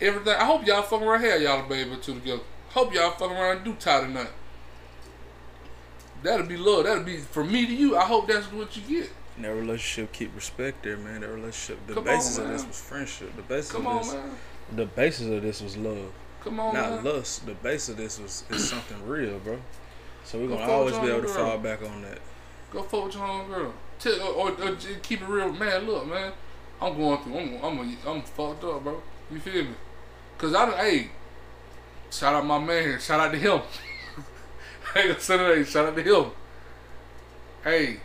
everything. I hope y'all fucking around here, y'all a baby or two together. Hope y'all fucking around and do tie tonight. That'll be love. That'll be from me to you. I hope that's what you get. And that relationship keep respect there, man. That relationship, the Come basis on, of this was friendship. The basis Come of on, this, man. the basis of this was love, Come on, not man. lust. The basis of this was is something real, bro. So we're gonna fuck always be able to girl. fall back on that. Go fuck with your homegirl. Tell or, or, or keep it real, man. Look, man. I'm going through. I'm I'm a, I'm fucked up, bro. You feel me? Cause I hey, shout out my man. Shout out to him. hey, ain't gonna say that. Shout out to him. Hey,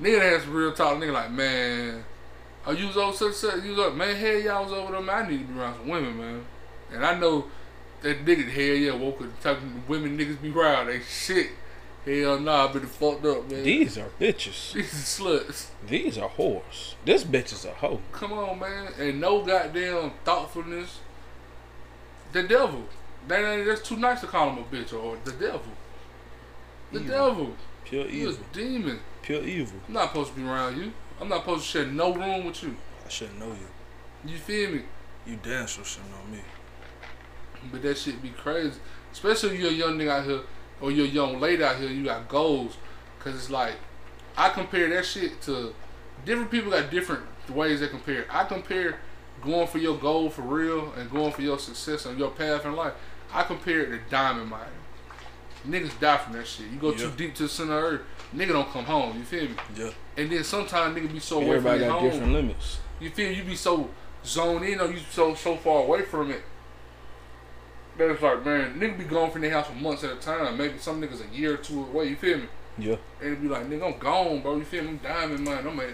nigga that has real talk. Nigga like, man, you was over such such. You up, man. Hell y'all was over there, man. I need to be around some women, man. And I know that nigga, hell yeah, woke up talking to women niggas be around. They shit. Hell nah, I been fucked up, man. These are bitches. These is sluts. These are whores. This bitch is a hoe. Come on, man. And no goddamn thoughtfulness. The devil. That ain't, that's too nice to call him a bitch or the devil. The Evil. devil. Pure evil. demon. pure evil. I'm not supposed to be around you. I'm not supposed to share no room with you. I shouldn't know you. You feel me? You damn sure shouldn't know me. But that shit be crazy. Especially if you're a young nigga out here or you're a young lady out here, you got goals. Cause it's like I compare that shit to different people got different ways they compare. I compare going for your goal for real and going for your success on your path in life. I compare it to diamond mining. Niggas die from that shit. You go too deep to the center of earth, nigga don't come home. You feel me? Yeah. And then sometimes nigga be so away from Everybody got home. different limits. You feel you be so zoned in or you so so far away from it that it's like, man, nigga be gone from their house for months at a time. Maybe some niggas a year or two away. You feel me? Yeah. And be like, nigga, I'm gone, bro. You feel me? I'm diamond mine. I'm at,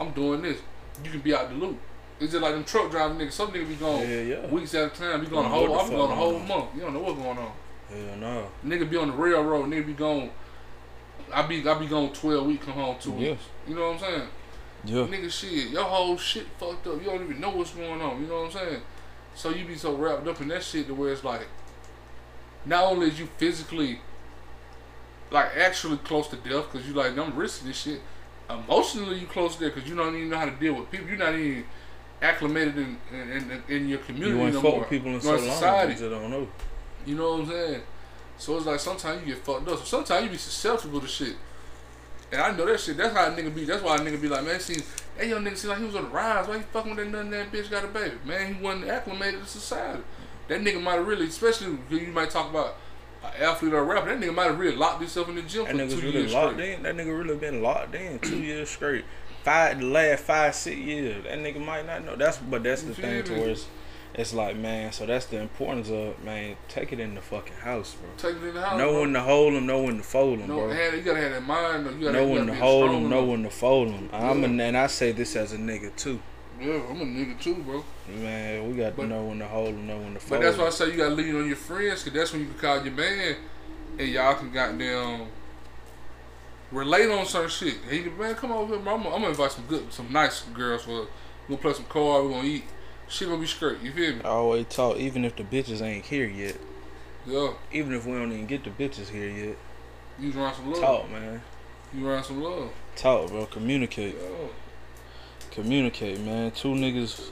I'm doing this. You can be out the loop. It's just like them truck driving niggas. Some niggas be gone Yeah, yeah. weeks at a time. Be going a whole. I'm going a whole month. You don't know what's going on. Hell no. Nigga be on the railroad. Nigga be gone. I be I be gone twelve weeks. Come home two Yes. weeks. You know what I'm saying? Yeah. Nigga, shit, your whole shit fucked up. You don't even know what's going on. You know what I'm saying? So you be so wrapped up in that shit to where it's like, not only is you physically, like actually close to death because you like I'm risking this shit. Emotionally, you close there because you don't even know how to deal with people. You're not even acclimated in in, in, in your community You ain't no fuck with people in so society. You just don't know. You know what I'm saying? So it's like sometimes you get fucked up. So sometimes you be susceptible to shit. And I know that shit. That's how a nigga be. That's why a nigga be like, man, see, that young nigga seem like he was on the rise. Why he fucking with that nothing that bitch got a baby? Man, he wasn't acclimated to society. That nigga might have really, especially you might talk about an athlete or a rapper, that nigga might have really locked himself in the gym That for two really years locked straight. in. That nigga really been locked in two years straight. Five the last five, six years. That nigga might not know. That's but that's the thing to where it's, like, man, so that's the importance of man, take it in the fucking house, bro. Take it in the house. Know bro. when to hold them, know when to fold them, No, bro. have, you gotta have that mind. though. You gotta, Know when gotta hold them, know when to fold them. I'm a, and I say this as a nigga too. Yeah, I'm a nigga too, bro. Man, we got to know when to hold them, know when to fold. But that's why I say you gotta lean on your friends, cause that's when you can call your man, and y'all can goddamn relate on certain shit. You man, come over here, bro. I'm, gonna- I'm gonna invite some good, some nice girls for. We gonna play some cards. We gonna eat. Shit gonna be straight. You feel me? I always talk, even if the bitches ain't here yet. Yeah. Even if we don't even get the bitches here yet. You around some love. Talk, man. You around some love. Talk, bro. Communicate. Yeah. Communicate, man. Two niggas,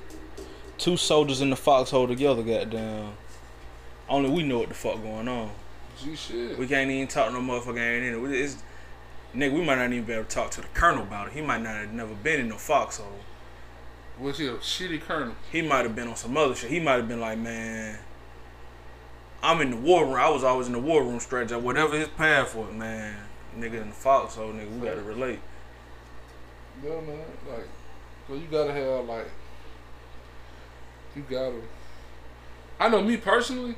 two soldiers in the foxhole together, goddamn. Only we know what the fuck going on. G shit. We can't even talk no motherfucker ain't in it. We- It's, nigga, we might not even be able to talk to the colonel about it. He might not have never been in no foxhole. What's he a shitty colonel? He might have been on some other shit. He might have been like, man, I'm in the war room. I was always in the war room strategy. Whatever his path was, man. Nigga in the foxhole, nigga, we gotta relate. Yeah, man. Like, so you gotta have like, you gotta. I know me personally,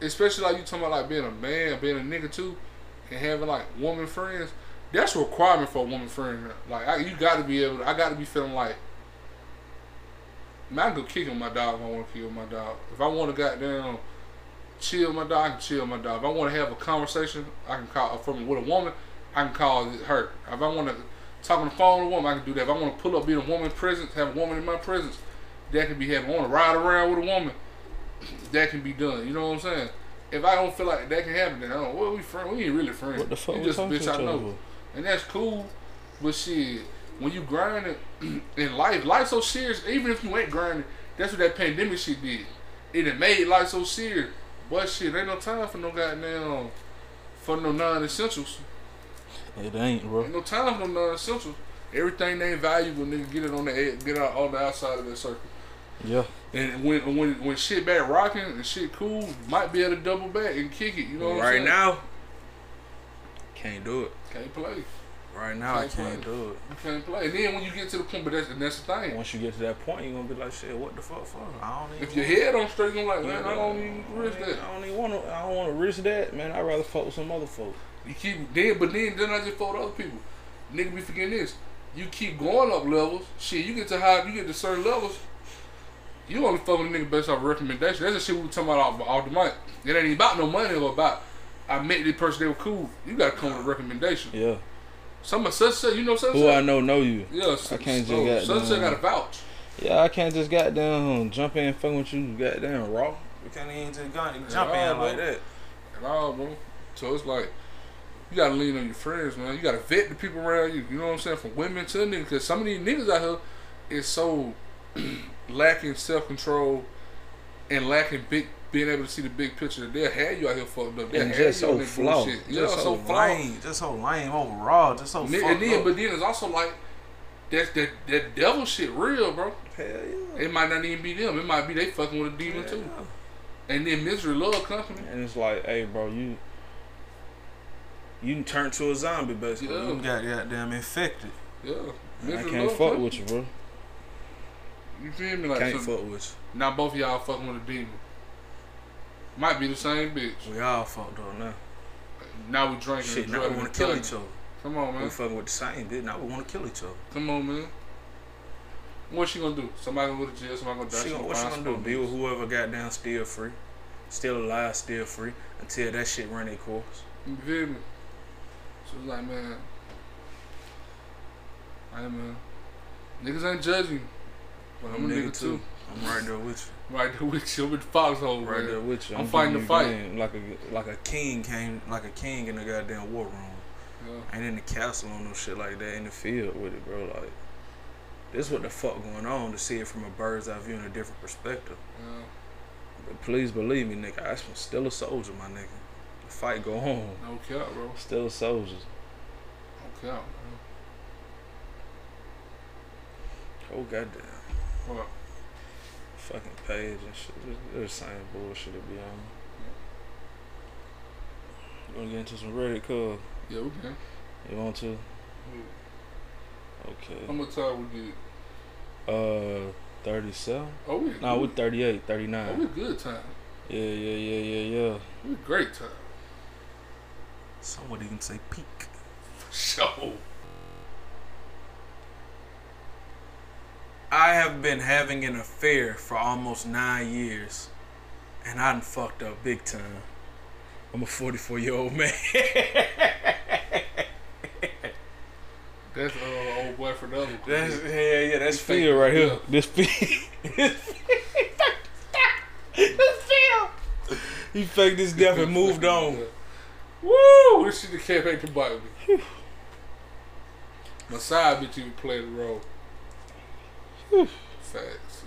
especially like you talking about like being a man, being a nigga too, and having like woman friends. That's a requirement for a woman friend. Like, I, you gotta be able. To, I gotta be feeling like. Man, I can go kick my dog if I want to kill my dog. If I want to goddamn chill my dog, I can chill my dog. If I want to have a conversation, I can call from with a woman. I can call her. If I want to talk on the phone with a woman, I can do that. If I want to pull up, be a woman's presence, have a woman in my presence, that can be having. I want to ride around with a woman, that can be done. You know what I'm saying? If I don't feel like that can happen, then I don't. Well, we friends. We ain't really friends. What the fuck You just a bitch I know, and that's cool. But shit, when you grinding in life, life so serious. Even if you ain't grinding, that's what that pandemic shit did. It made life so serious. But shit, ain't no time for no goddamn for no non-essentials. It ain't, bro. Ain't no time for no non-essentials. Everything they ain't valuable, nigga, get it on the get out on the outside of that circle. Yeah. And when when when shit back rocking and shit cool, might be able to double back and kick it. You know what I'm right saying? now, can't do it. can't play. Right now, I Can't can't play. do it. You can't play. And then when you get to the point, but that's and that's the thing. Once you get to that point, you're gonna be like, shit, what the fuck for? I don't even. If your head on straight, you're like, man, I don't even risk that. I don't even want to. I don't want to risk that, man. I'd rather fuck with some other folks. You keep then, but then then I just fought other people. Nigga be forgetting this. You keep going up levels. Shit, you get to high, you get to certain levels. You only fuck with a nigga based off of recommendation. That's the shit we were talking about off, off the mic. It ain't even about no money or about. I met this person, they were cool. You gotta come with a recommendation. Yeah. Some such such, you know such Who I know know you. Yeah, I can't just oh, got such such got a vouch. Yeah, I can't just goddamn jump in fuck with you goddamn raw. We can't even just go- jump in like that. And all, bro. So it's like you gotta lean on your friends, man. You gotta vet the people around you. You know what I'm saying? From women to niggas, because some of these niggas out here is so lacking self control and lacking big being able to see the big picture. They'll have you out here fucked up. They'll And just you on so that flawed. bullshit. Just Yeah, so, so lame. Just so lame overall. Just so And then, fucked and then up. but then it's also like that's that that devil shit real, bro. Hell yeah. It might not even be them. It might be they fucking with a demon too. Yeah. And then misery love company. And it's like, hey, bro, you you can turn to a zombie basically. Yeah. You got goddamn infected. Yeah. And I can't fuck company. with you, bro. You feel me? Like Can't so, fuck with you. now both of y'all fucking with a demon. Might be the same bitch. We all fucked up now. Now we drinking Shit, now we want to kill each other. Come on, man. We fucking with the same bitch. Now we want to kill each other. Come on, man. What she gonna do? Somebody gonna go to jail. Somebody gonna die. She gonna, what she gonna do? Be with whoever got down, still free, still alive, still free until that shit run their course. You feel me? So it's like, man. Hey, man. Niggas ain't judging. But I'm a nigga, too. I'm right there with you. Right there with you. I'm with the foxhole. Right man. there with you. I'm fighting the fight. game like a like a king came like a king in the goddamn war room. Yeah. Ain't in the castle on no shit like that in the field with it, bro. Like this what the fuck going on to see it from a bird's eye view in a different perspective. Yeah. But please believe me, nigga, I'm still a soldier, my nigga. The fight go on. No cap, bro. Still a soldier. No cap, man. Oh goddamn. What? Fucking page and shit. They're the same bullshit to be on. You wanna get into some Reddit cuz? Yeah, we can. You want to? Okay. How much time we get? Uh, 37? Oh, we No, we're good. 38, Oh, 39. we good time. Yeah, yeah, yeah, yeah, yeah. We great time. Some would even say peak. Show. I have been having an affair for almost nine years, and I done fucked up big time. I'm a 44 year old man. That's uh, old boy for the other. That's yeah, yeah. That's Phil right here. This Phil. This Phil. He faked his death and moved on. Woo! Shit that came back to bite me. My side bitch even played the role. Facts.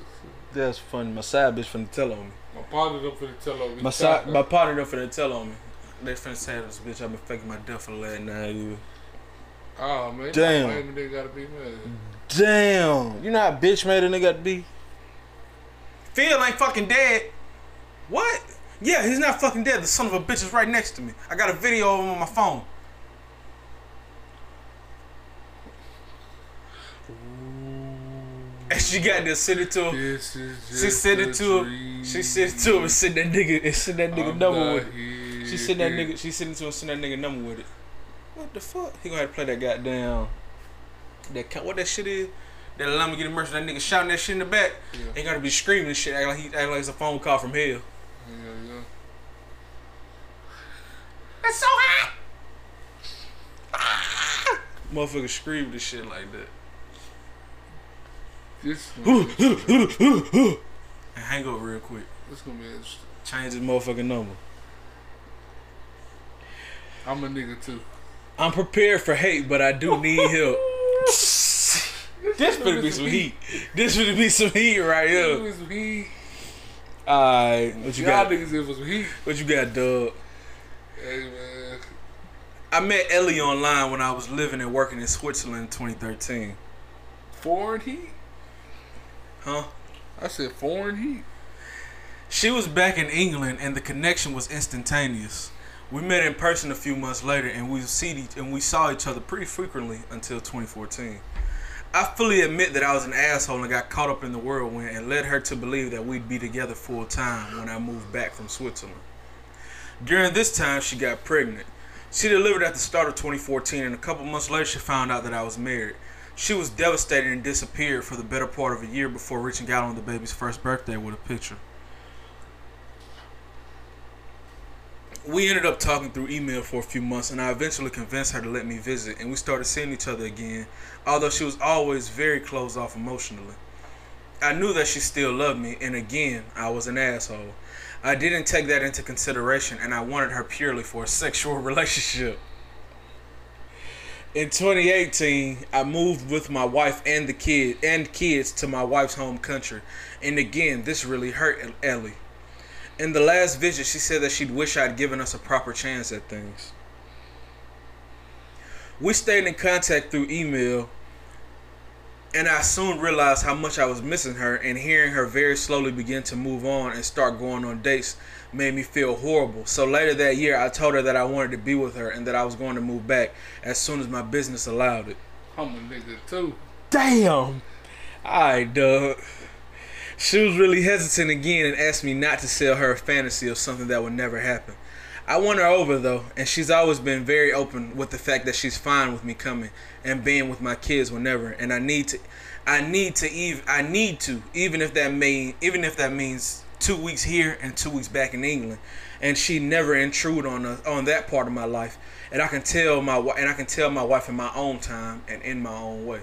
That's funny. My side bitch finna tell on me. My partner for the tell on me. My side, my partner done finna tell on me. They finna say this bitch. I've been faking my death for the last nine years. Oh man, Damn. Nigga gotta be mad. Damn. You know how bitch made a nigga got to be? Phil ain't fucking dead. What? Yeah, he's not fucking dead. The son of a bitch is right next to me. I got a video of him on my phone. And she got to send it to him. She sent it to him. She sent it to him and sent that nigga and sent that nigga I'm number with it. She sent that nigga. She sent it to him. Sent that nigga number with it. What the fuck? He gonna have to play that goddamn. That what that shit is? That get immersed. That nigga shouting that shit in the back. Yeah, He gotta be screaming and shit. Act like he act like it's a phone call from hell. yeah, yeah. It's so hot. Ah! Motherfucker scream this shit like that. This, And hang up real quick. this gonna be interesting. Change his motherfucking number. I'm a nigga too. I'm prepared for hate, but I do need help. this finna be some heat. This finna be some heat right here. This was heat. Alright, what you Y'all got? niggas in for some heat. What you got, Doug? Hey man. I met Ellie online when I was living and working in Switzerland in 2013. Foreign heat? Huh? I said foreign heat. She was back in England and the connection was instantaneous. We met in person a few months later and we see and we saw each other pretty frequently until 2014. I fully admit that I was an asshole and got caught up in the whirlwind and led her to believe that we'd be together full time when I moved back from Switzerland. During this time, she got pregnant. She delivered at the start of 2014 and a couple months later she found out that I was married. She was devastated and disappeared for the better part of a year before reaching out on the baby's first birthday with a picture. We ended up talking through email for a few months, and I eventually convinced her to let me visit, and we started seeing each other again, although she was always very closed off emotionally. I knew that she still loved me, and again, I was an asshole. I didn't take that into consideration, and I wanted her purely for a sexual relationship. In 2018, I moved with my wife and the kid and kids to my wife's home country. And again, this really hurt Ellie. In the last visit, she said that she'd wish I'd given us a proper chance at things. We stayed in contact through email, and I soon realized how much I was missing her, and hearing her very slowly begin to move on and start going on dates made me feel horrible. So later that year, I told her that I wanted to be with her and that I was going to move back as soon as my business allowed it. I'm a nigga too. Damn. Alright, Doug. She was really hesitant again and asked me not to sell her a fantasy of something that would never happen. I won her over though, and she's always been very open with the fact that she's fine with me coming and being with my kids whenever. And I need to, I need to even, I need to, even if that mean, even if that means two weeks here and two weeks back in England. And she never intrude on us, on that part of my life. And I can tell my and I can tell my wife in my own time and in my own way.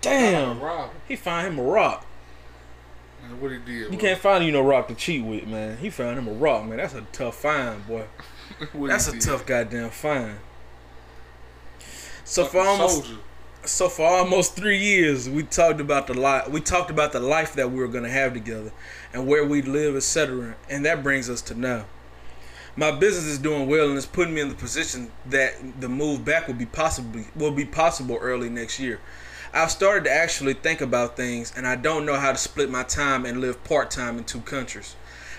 Damn, he found him a rock. And what he did? You can't find you no rock to cheat with, man. He found him a rock, man. That's a tough find, boy. That's a did? tough goddamn find. So Fucking for almost soldier. So for almost three years, we talked about the life. We talked about the life that we were gonna have together, and where we'd live, etc. And that brings us to now. My business is doing well, and it's putting me in the position that the move back will be possibly will be possible early next year. I've started to actually think about things, and I don't know how to split my time and live part time in two countries.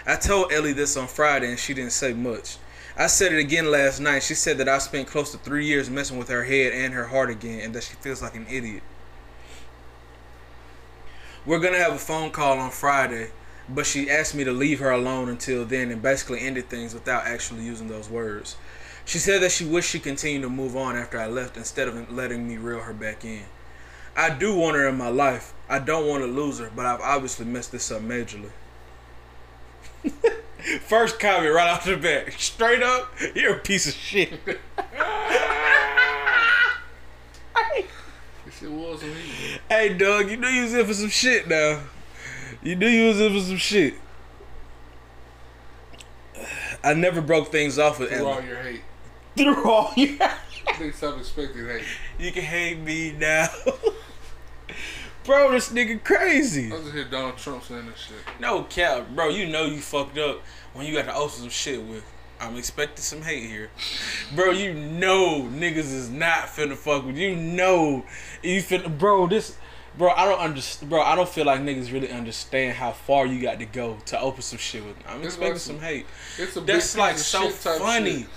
I told Ellie this on Friday, and she didn't say much. I said it again last night. She said that I spent close to three years messing with her head and her heart again, and that she feels like an idiot. We're gonna have a phone call on Friday, but she asked me to leave her alone until then and basically ended things without actually using those words. She said that she wished she continued to move on after I left instead of letting me reel her back in. I do want her in my life. I don't want to lose her, but I've obviously messed this up majorly. First comment right off the bat. Straight up, you're a piece of shit. this shit was Hey, Doug, you knew you was in for some shit now. You knew you was in for some shit. I never broke things off with Through all your hate. Through all your hate. Self-expected hate. You can hate me now. Bro, this nigga crazy. I just hear Donald Trump saying this shit. No cap, bro. You know you fucked up when you got to open some shit with. I'm expecting some hate here, bro. You know niggas is not finna fuck with you. Know you finna, bro. This, bro. I don't understand, bro. I don't feel like niggas really understand how far you got to go to open some shit with. I'm expecting like some, some, hate. It's a That's like so funny. Shit.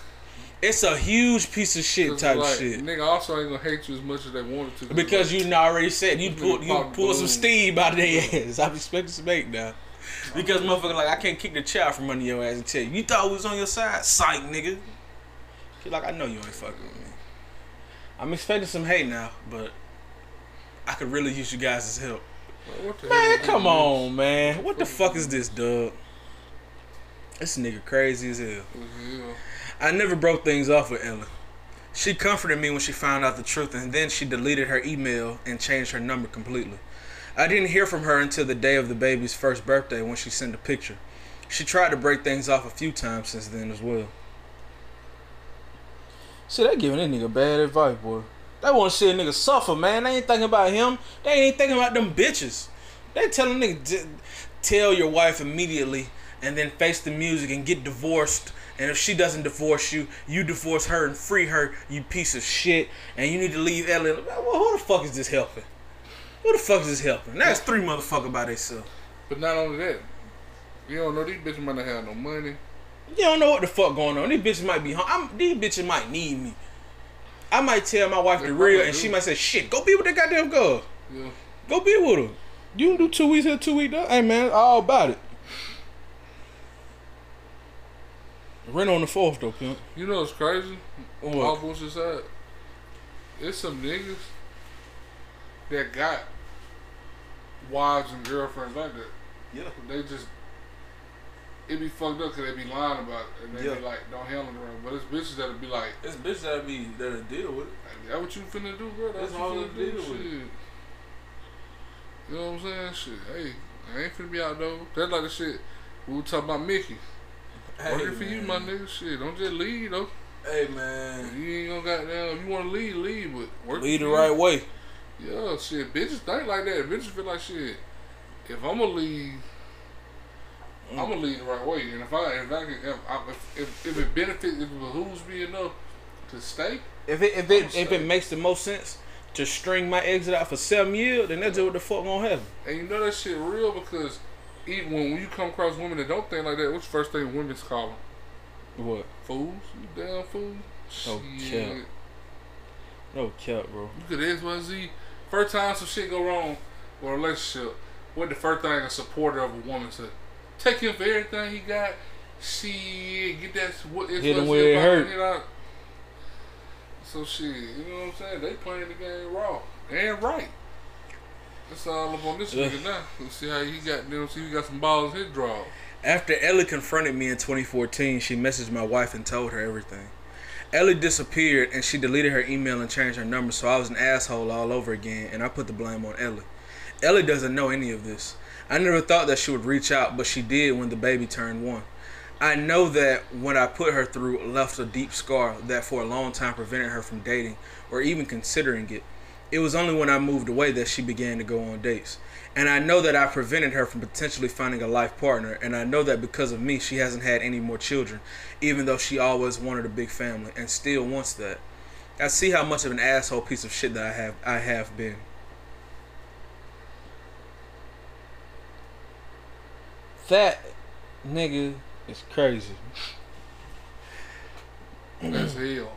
It's a huge piece of shit type like, shit. Nigga also ain't gonna hate you as much as they wanted to. Because like, you already said you pulled you pulled some steam out of their ass. I'm expecting some hate now. Because motherfucker like I can't kick the child from under your ass and tell you you thought we was on your side, psych nigga. He like I know you ain't fucking with me. I'm expecting some hate now, but I could really use you guys' as help. man, come on, man. What the fuck is this, dog? This nigga crazy as hell. I never broke things off with Ella. She comforted me when she found out the truth, and then she deleted her email and changed her number completely. I didn't hear from her until the day of the baby's first birthday when she sent a picture. She tried to break things off a few times since then as well. See, they giving that nigga bad advice, boy. They want to see a nigga suffer, man. They ain't thinking about him. They ain't thinking about them bitches. They telling nigga, tell your wife immediately and then face the music and get divorced and if she doesn't divorce you, you divorce her and free her, you piece of shit. And you need to leave Ellen. Well, who the fuck is this helping? Who the fuck is this helping? That's three motherfuckers by themselves. But not only that, you don't know these bitches might not have no money. You don't know what the fuck going on. These bitches might be home. these bitches might need me. I might tell my wife they the real, and do. she might say, "Shit, go be with that goddamn girl. Yeah. Go be with her. You do two weeks here, two weeks there. Hey man, all about it." Rent on the fourth though, pimp. You know what's crazy? What? All bullshit aside, it's some niggas that got wives and girlfriends like that. Yeah. They just it be fucked up because they be lying about it and they yeah. be like don't handle it right. But it's bitches that'll be like it's bitches that'll be that'll deal with it. That what you finna do, bro? That's, That's all you finna deal do. with. Shit. You know what I'm saying? Shit. Hey, I ain't finna be out though. That's like the shit we were talking about Mickey. Hey, Working for you, my nigga. Shit, don't just leave though. Hey man, You ain't gonna goddamn. If you want to leave, leave, but work lead the for right way. Yeah, shit. Bitches think like that. Bitches feel like shit. If I'm gonna lead, mm. I'm gonna leave the right way. And if I, if I can, if, if, if, if it benefits, if it behooves me enough to stay, If it if it if it makes the most sense to string my exit out for seven years, then that's what the fuck gonna happen. and you know that shit real because even when, when you come across women that don't think like that, what's the first thing women's call them? What? Fools? You damn fool? Oh, Shit. cap. No cap, bro. You could X, Y, Z. First time some shit go wrong with a relationship, what the first thing a supporter of a woman say? Take him for everything he got. Shit, get that what Hit him where it hurt. it out. So shit, you know what I'm saying? They playing the game raw and right. That's all up on this Yeah. nigga now. Let's see how he got. Know, see he got some balls in his draw. After Ellie confronted me in 2014, she messaged my wife and told her everything. Ellie disappeared and she deleted her email and changed her number, so I was an asshole all over again, and I put the blame on Ellie. Ellie doesn't know any of this. I never thought that she would reach out, but she did when the baby turned one. I know that what I put her through left a deep scar that for a long time prevented her from dating or even considering it. It was only when I moved away that she began to go on dates. And I know that I prevented her from potentially finding a life partner. And I know that because of me, she hasn't had any more children, even though she always wanted a big family and still wants that. I see how much of an asshole piece of shit that I have I have been. That nigga is crazy. That's hell.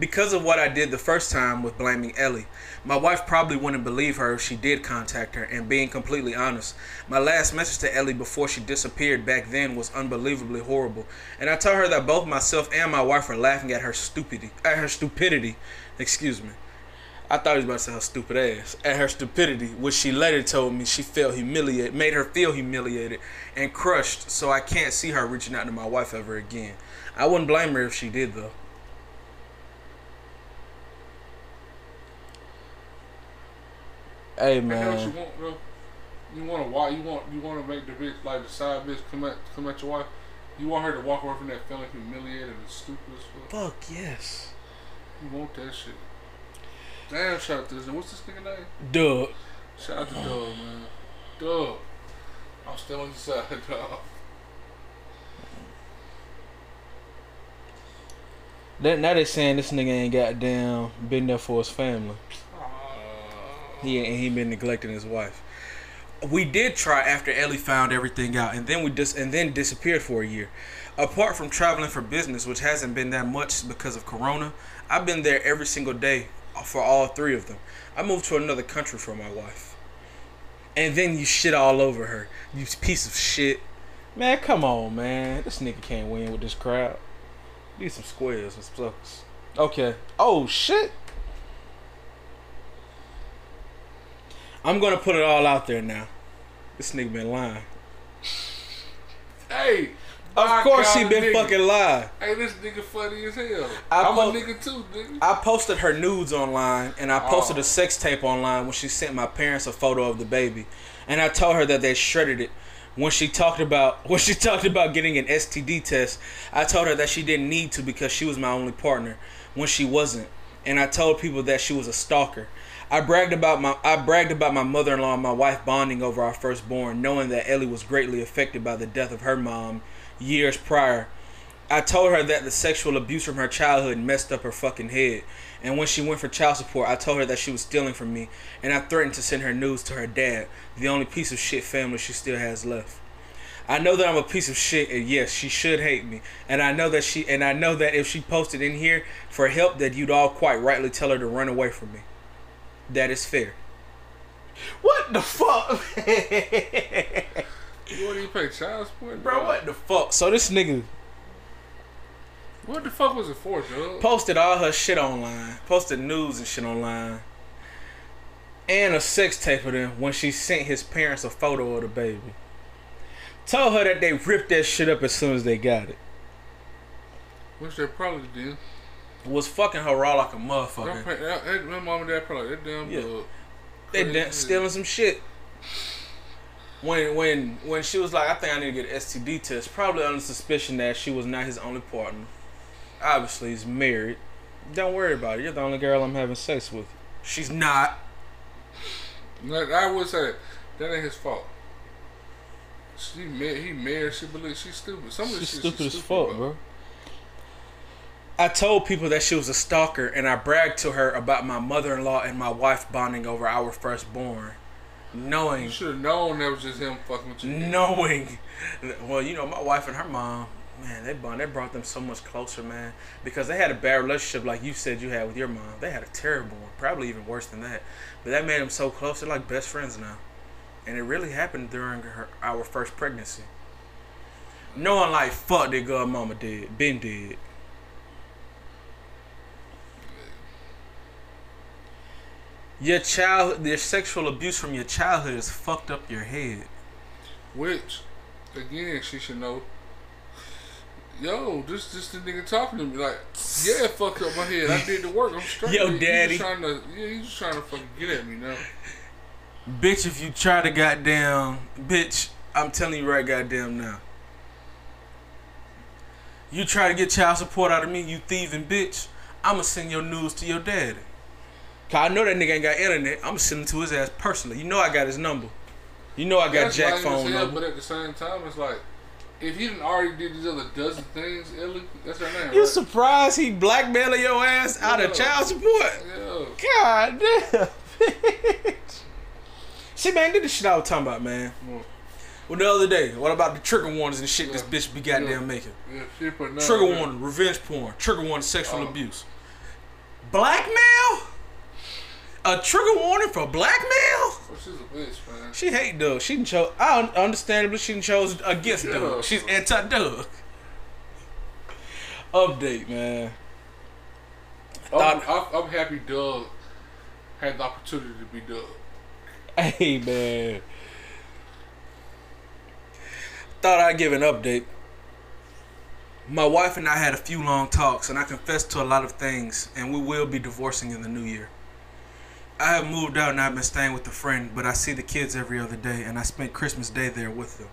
Because of what I did the first time with blaming Ellie, my wife probably wouldn't believe her if she did contact her. And being completely honest, my last message to Ellie before she disappeared back then was unbelievably horrible. And I told her that both myself and my wife were laughing at her stupidity. At her stupidity, excuse me. I thought he was about to say her stupid ass. At her stupidity, which she later told me she felt humiliated, made her feel humiliated and crushed. So I can't see her reaching out to my wife ever again. I wouldn't blame her if she did though. Hey Man. What you want, bro? You want to why you want you want to make the bitch like the side bitch come at come at your wife. You want her to walk away from that feeling humiliated and stupid as fuck. Fuck yes. You want that shit. Damn, shout out to this. What's this nigga name? Doug. Shout out to Doug, man. Doug. I'm still on your side, dog. That, now they saying this nigga ain't goddamn been there for his family. He and he been neglecting his wife. We did try after Ellie found everything out, and then we just and then disappeared for a year. Apart from traveling for business, which hasn't been that much because of Corona, I've been there every single day for all three of them. I moved to another country for my wife, and then you shit all over her. You piece of shit. Man, come on, man. This nigga can't win with this crowd. Need some squares and suckers. Okay. Oh shit. I'm gonna put it all out there now. This nigga been lying. Hey. Of course he been nigga. fucking lying. Hey, this nigga funny as hell. I I'm po- a nigga too, nigga. I posted her nudes online and I posted Oh. a sex tape online when she sent my parents a photo of the baby. And I told her that they shredded it. When she talked about when she talked about getting an STD test, I told her that she didn't need to because she was my only partner when she wasn't. And I told people that she was a stalker. I bragged about my I bragged about my mother-in-law and my wife bonding over our firstborn, knowing that Ellie was greatly affected by the death of her mom years prior. I told her that the sexual abuse from her childhood messed up her fucking head. And when she went for child support, I told her that she was stealing from me, and I threatened to send her news to her dad, the only piece of shit family she still has left. I know that I'm a piece of shit, and yes, she should hate me. And I know that she, and I know that if she posted in here for help, that you'd all quite rightly tell her to run away from me. That is fair. What the fuck? You want to pay child support, Bro, what the fuck? So this nigga What the fuck was it for, dog? Posted all her shit online, posted news and shit online, and a sex tape of them when she sent his parents a photo of the baby. Told her that they ripped that shit up as soon as they got it. Which they probably did. Was fucking her raw like a motherfucker. that, that, my mom and dad probably that damn Yeah. dog. They Crazy. stealing some shit. When when when she was like, I think I need to get an STD test, probably under suspicion that she was not his only partner. obviously he's married. Don't worry about it. You're the only girl I'm having sex with. She's not. Like, I would say that, that ain't his fault. She married, he married. She believes she's stupid. Some of this She's shit stupid she's as fuck, about. bro. I told people that she was a stalker, and I bragged to her about my mother-in-law and my wife bonding over our firstborn, knowing You should have known that was just him fucking with you. knowing well you know my wife and her mom man they bond they brought them so much closer man because they had a bad relationship like you said you had with your mom. They had a terrible one probably even worse than that. But that made them so close they're like best friends now. And it really happened during her our first pregnancy. Knowing like fuck that girl mama did been did your child your sexual abuse from your childhood has fucked up your head Which, again, she should know. Yo, this this the nigga talking to me like, yeah, it fucked up my head. I did the work. I'm straight. Yo, daddy. just trying to, yeah, he's just trying to fucking get at me now. Bitch, if you try to goddamn bitch, I'm telling you right goddamn now. You try to get child support out of me, you thieving bitch. I'ma send your news to your daddy. Cause I know that nigga ain't got internet. I'ma send it to his ass personally. You know I got his number. You know I got That's Jack phone hell, number. But at the same time, it's like, if he didn't already did these other dozen things, Ellie, that's her name, You right? surprised he blackmailing your ass out of child support? Yeah. God damn, bitch. See, man, this the shit I was talking about, man. What? Well, the other day, what about the trigger warnings and shit this bitch be goddamn Yeah. making? Yeah, she put none Trigger warning, revenge porn. Trigger warning, sexual Oh. abuse. Blackmail? A trigger warning for blackmail? Oh, she's a bitch, man. She hate Doug. She done chose. I un- understandably she done chose against Yeah. Doug. She's anti Doug. Update, man. I'm, Thought- I'm, I'm happy Doug had the opportunity to be Doug. Hey, man. Thought I'd give an update. My wife and I had a few long talks, and I confessed to a lot of things, and we will be divorcing in the new year. I have moved out and I've been staying with a friend, but I see the kids every other day, and I spent Christmas Day there with them.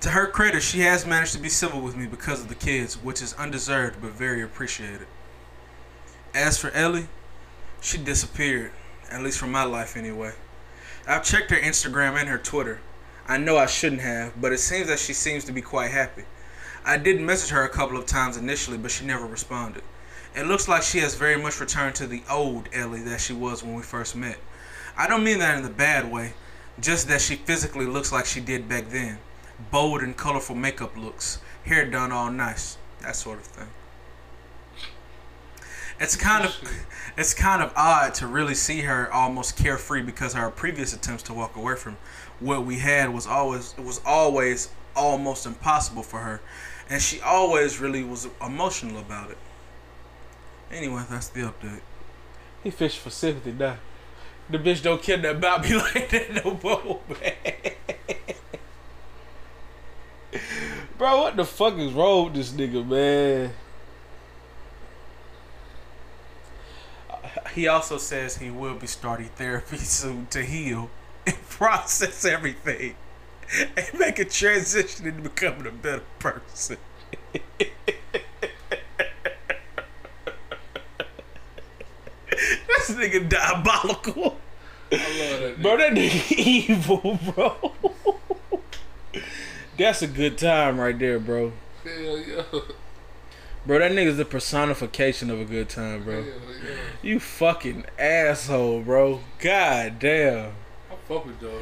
To her credit, she has managed to be civil with me because of the kids, which is undeserved but very appreciated. As for Ellie, she disappeared, at least from my life anyway. I've checked her Instagram and her Twitter. I know I shouldn't have, but it seems that she seems to be quite happy. I did message her a couple of times initially, but she never responded. It looks like she has very much returned to the old Ellie that she was when we first met. I don't mean that in a bad way, just that she physically looks like she did back then. Bold and colorful makeup looks, hair done all nice, that sort of thing. It's kind of it's kind of odd to really see her almost carefree because her previous attempts to walk away from what we had was always was always almost impossible for her and she always really was emotional about it. Anyway, that's the update. He fished for sympathy now. The bitch don't care nothing about me like that no more, man. Bro, what the fuck is wrong with this nigga, man? He also says he will be starting therapy soon to heal and process everything and make a transition into becoming a better person. this nigga diabolical. I love that. Bro, that nigga evil, bro. That's a good time right there, bro. Hell yeah. Bro, that nigga's the personification of a good time, bro. Hell yeah. You fucking asshole, bro. God damn. I fuck with Doug.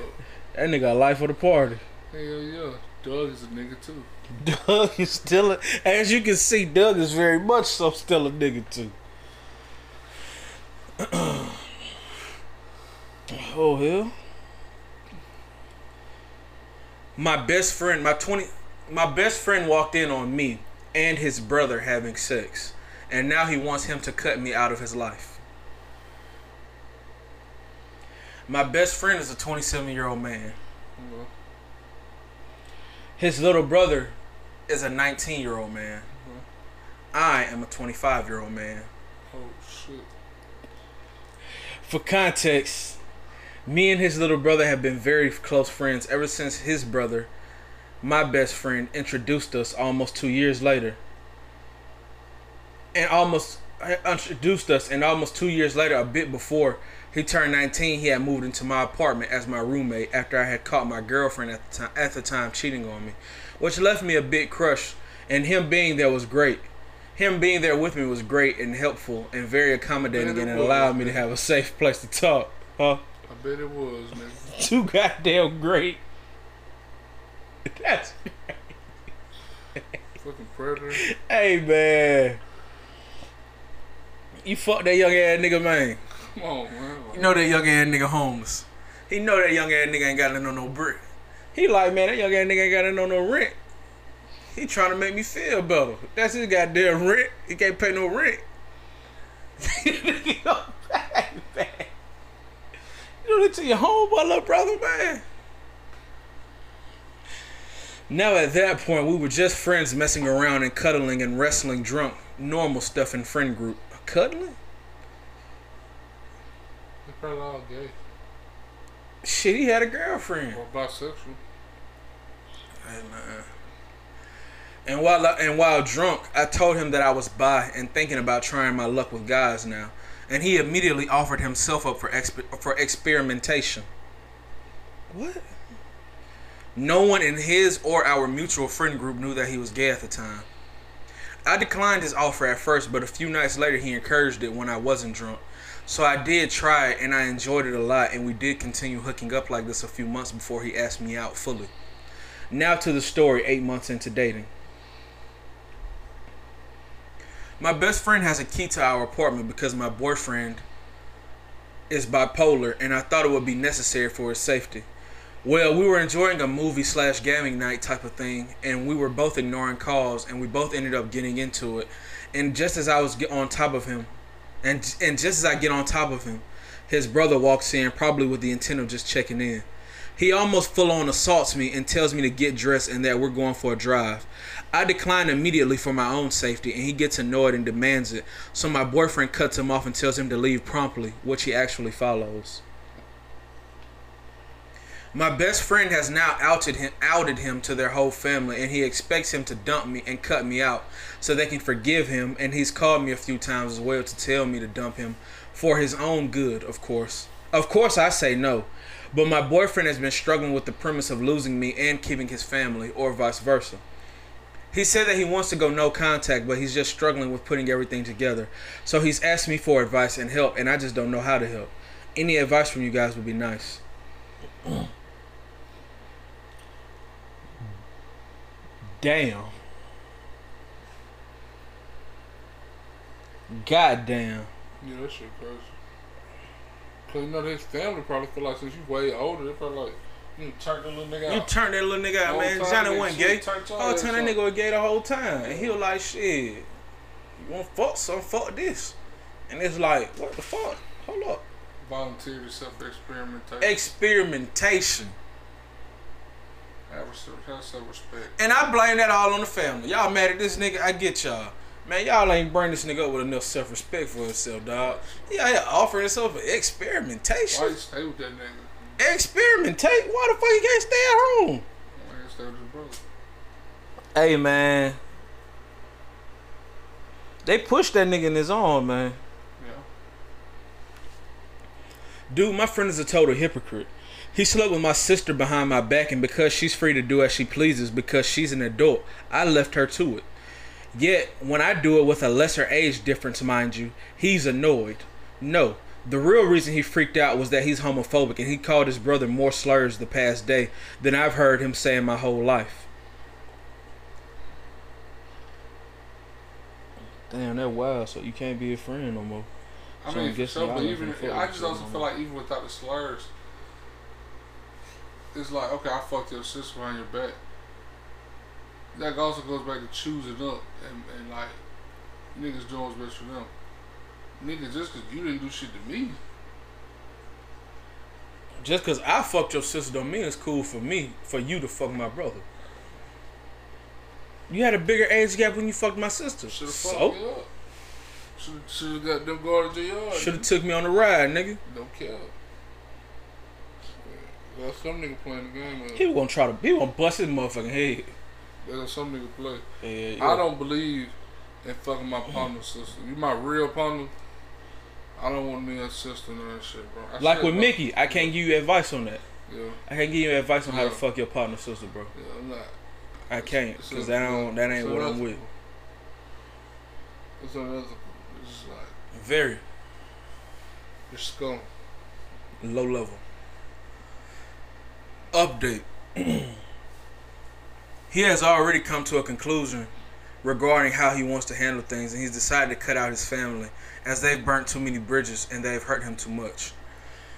That nigga got life of the party. Hell yeah. Doug is a nigga too. Doug is still a, as you can see, Doug is very much so still a nigga too. oh hell. My best friend, my twenty my best friend walked in on me and his brother having sex. And now he wants him to cut me out of his life. My best friend is a 27 year old man. Well, His little brother is a 19 year old man. Mm-hmm. I am a 25 year old man. oh shit. For context, me and his little brother have been very close friends ever since his brother, my best friend, introduced us almost two years later. and almost uh, introduced us. And almost two years later, a bit before he turned 19, he had moved into my apartment as my roommate after I had caught my girlfriend at the time at the time cheating on me, which left me a bit crushed. And him being there was great. Him being there with me was great and helpful and very accommodating, and it allowed me to have a safe place to talk. Huh? I bet it was, man. Too goddamn great. That's Fucking predator. hey man. You fuck that young ass nigga, man. Come on, man. You know that young ass nigga homeless. He know that young ass nigga ain't got no no brick. He like, man, that young ass nigga ain't got no no rent. He trying to make me feel better. That's his goddamn rent. He can't pay no rent. you know that to your homeboy, little brother, man. Now at that point, we were just friends messing around and cuddling and wrestling drunk. Normal stuff in friend group. Cuddling? They're probably all gay Shit, he had a girlfriend. or bisexual. Hey man. And while I, and while drunk, I told him that I was bi and thinking about trying my luck with guys now, and he immediately offered himself up for exp- for experimentation. What? No one in his or our mutual friend group knew that he was gay at the time. I declined his offer at first, but a few nights later he encouraged it when I wasn't drunk. So I did try it and I enjoyed it a lot and we did continue hooking up like this a few months before he asked me out fully. Now to the story 8 months into dating. My best friend has a key to our apartment because my boyfriend is bipolar and I thought it would be necessary for his safety. Well, we were enjoying a movie slash gaming night type of thing, and we were both ignoring calls, and we both ended up getting into it. And just as I was get on top of him, and and just as I get on top of him, his brother walks in, probably with the intent of just checking in. He almost full on assaults me and tells me to get dressed and that we're going for a drive. I decline immediately for my own safety, and he gets annoyed and demands it. So my boyfriend cuts him off and tells him to leave promptly, which he actually follows. My best friend has now outed him, outed him to their whole family, and he expects him to dump me and cut me out so they can forgive him. And he's called me a few times as well to tell me to dump him for his own good, of course. Of course, I say no, but my boyfriend has been struggling with the premise of losing me and keeping his family, or vice versa. He said that he wants to go no contact, but he's just struggling with putting everything together. So he's asked me for advice and help, and I just don't know how to help. Any advice from you guys would be nice. Damn. God damn. Yeah, that shit crazy. Cause you know his family probably feel like since you way older, they probably like you turn the little nigga You turn that little nigga out, man. Johnny wasn't gay. turned your Whole that nigga gay the whole time. And he was like, shit, you want fuck some, fuck this. And it's like, what the fuck? Hold up. Voluntary self experimentation. Experimentation. have, self respect. And I blame that all on the family. Y'all mad at this nigga? I get y'all. Man, y'all ain't bring this nigga up with enough self respect for himself, dog. He out here offering himself for experimentation. Why you stay with that nigga? Experimentate? Why the fuck you can't stay at home? Why you stay with his brother? Hey man. They pushed that nigga in his arm, man. Yeah. Dude, my friend is a total hypocrite. He slept with my sister behind my back, and because she's free to do as she pleases because she's an adult, I left her to it. Yet, when I do it with a lesser age difference, mind you, he's annoyed. No, the real reason he freaked out was that he's homophobic and he called his brother more slurs the past day than I've heard him say in my whole life. Damn, that wild. So you can't be a friend no more. I So mean, for guess sure, y'all but not even gonna I just also other feel like even without the slurs, it's like okay, I fucked your sister behind your back. That also goes back to choosing up and, and like niggas doing what's best for them. Niggas, just cause you didn't do shit to me, Just cause I fucked your sister don't mean it's cool for me for you to fuck my brother. You had a bigger age gap when you fucked my sister. should have fucked So me up. Should should have got them guarded to your yard. should have took me on a ride, nigga. Don't care. Well, some nigga playing the game. He Uh, was gonna try to he was gonna bust his motherfucking head. there's some nigga play. Yeah, I don't believe in fucking my partner's sister. You my real partner. I don't want me a sister and that shit, bro. I Like with about- Mickey, I can't give you advice on that. Yeah, I can't give you advice on how to fuck your partner's sister, bro. yeah, I'm not. I can't It's because that don't that ain't it's what I'm unethical. with. It's unethical. It's just like Very you're scum. low level. Update. he has already come to a conclusion regarding how he wants to handle things, and he's decided to cut out his family as they've burnt too many bridges and they've hurt him too much.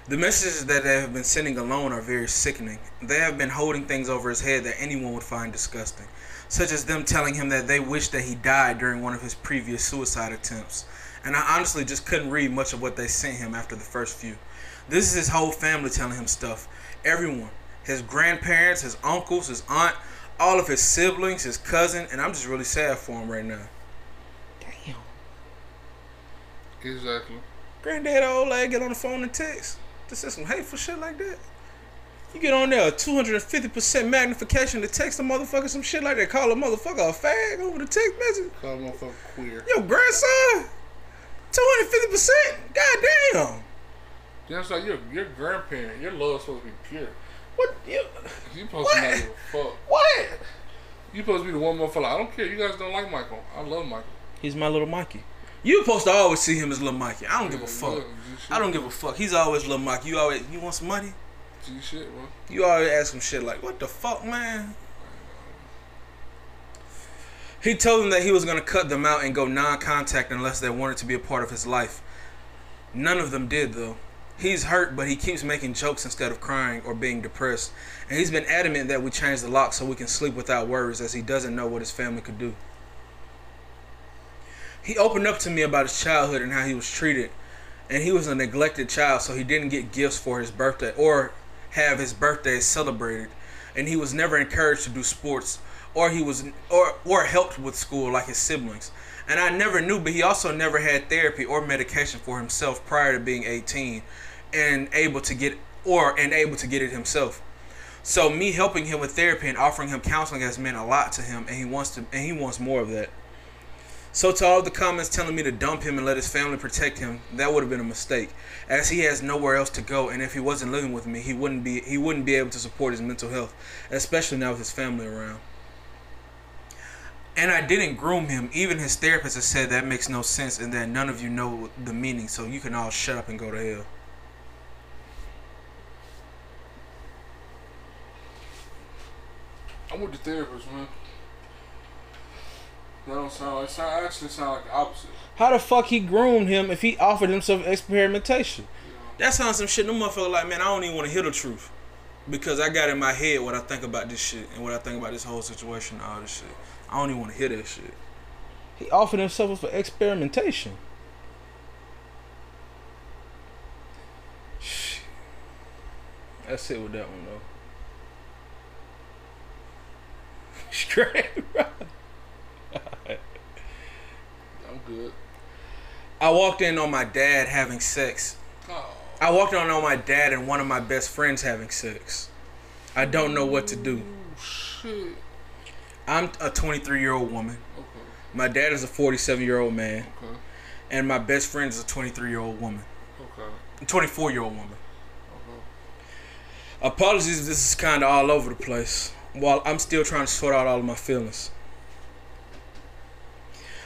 The messages that they have been sending alone are very sickening. They have been holding things over his head that anyone would find disgusting, such as them telling him that they wish that he died during one of his previous suicide attempts. And I honestly just couldn't read much of what they sent him after the first few. This is his whole family telling him stuff. Everyone. His grandparents, his uncles, his aunt, all of his siblings, his cousin, and I'm just really sad for him right now. Damn. Exactly. Granddad old lad get on the phone and text. This is some hateful shit like that. You get on there, 250% magnification to text a motherfucker some shit like that. Call a motherfucker a fag over the text message. Call a motherfucker queer. Yo, grandson, 250%? God damn. That's like your your grandparent. Your love's supposed to be pure. What? You, You supposed What? to not give a fuck. what? You supposed to be the one motherfucker. I don't care. You guys don't like Michael. I love Michael. He's my little Mikey. You supposed to always see him as little Mikey. I don't give a fuck. yeah, G shit. I don't give a fuck. He's always little Mikey. You always, you want some money? G shit, bro. You always ask him shit like, what the fuck, man? He told them that he was going to cut them out and go non contact unless they wanted to be a part of his life. None of them did, though. He's hurt, but he keeps making jokes instead of crying or being depressed. And he's been adamant that we change the lock so we can sleep without worries, as he doesn't know what his family could do. He opened up to me about his childhood and how he was treated. And he was a neglected child, so he didn't get gifts for his birthday or have his birthday celebrated. And he was never encouraged to do sports or he was or or helped with school like his siblings. And I never knew, but he also never had therapy or medication for himself prior to being 18 and able to get or and able to get it himself. So me helping him with therapy and offering him counseling has meant a lot to him and he wants to and he wants more of that. So to all the comments telling me to dump him and let his family protect him, that would have been a mistake, as he has nowhere else to go. And if he wasn't living with me, he wouldn't be he wouldn't be able to support his mental health, especially now with his family around. And I didn't groom him. Even his therapist has said that makes no sense and that none of you know the meaning, so you can all shut up and go to hell. I'm with the therapist, man. That don't sound like. Sound actually sound like the opposite. How the fuck he groomed him if he offered himself experimentation? That sounds some shit. No motherfucker like, man, I don't even want to hear the truth. Because I got in my head what I think about this shit and what I think about this whole situation and all this shit. I don't even want to hear that shit. He offered himself up for experimentation. Shit. That's it with that one though. Straight, bro. I'm good. I walked in on my dad having sex. Oh, I walked in on my dad and one of my best friends having sex. I don't know what to do. shit. I'm a 23 year old woman. Okay, My dad is a 47 year old man, okay, and my best friend is a 23 year old woman, okay, 24 year old woman. okay. Apologies, if this is kind of all over the place. While I'm still trying to sort out all of my feelings.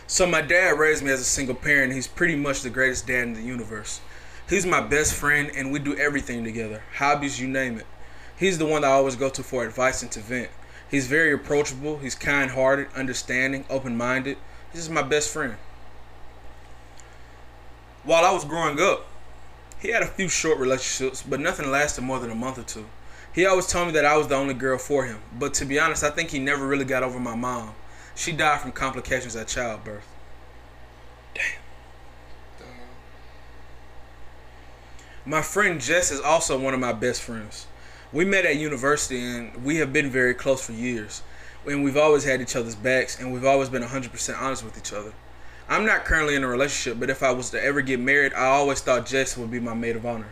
So my dad raised me as a single parent. He's pretty much the greatest dad in the universe. He's my best friend, and we do everything together. Hobbies, you name it. He's the one that I always go to for advice and to vent. He's very approachable. He's kind-hearted, understanding, open-minded. He's just my best friend. While I was growing up, he had a few short relationships, but nothing lasted more than a month or two. He always told me that I was the only girl for him, but to be honest, I think he never really got over my mom. She died from complications at childbirth. Damn. My friend Jess is also one of my best friends. We met at university and we have been very close for years. And we've always had each other's backs and we've always been 100% honest with each other. I'm not currently in a relationship, but if I was to ever get married, I always thought Jess would be my maid of honor.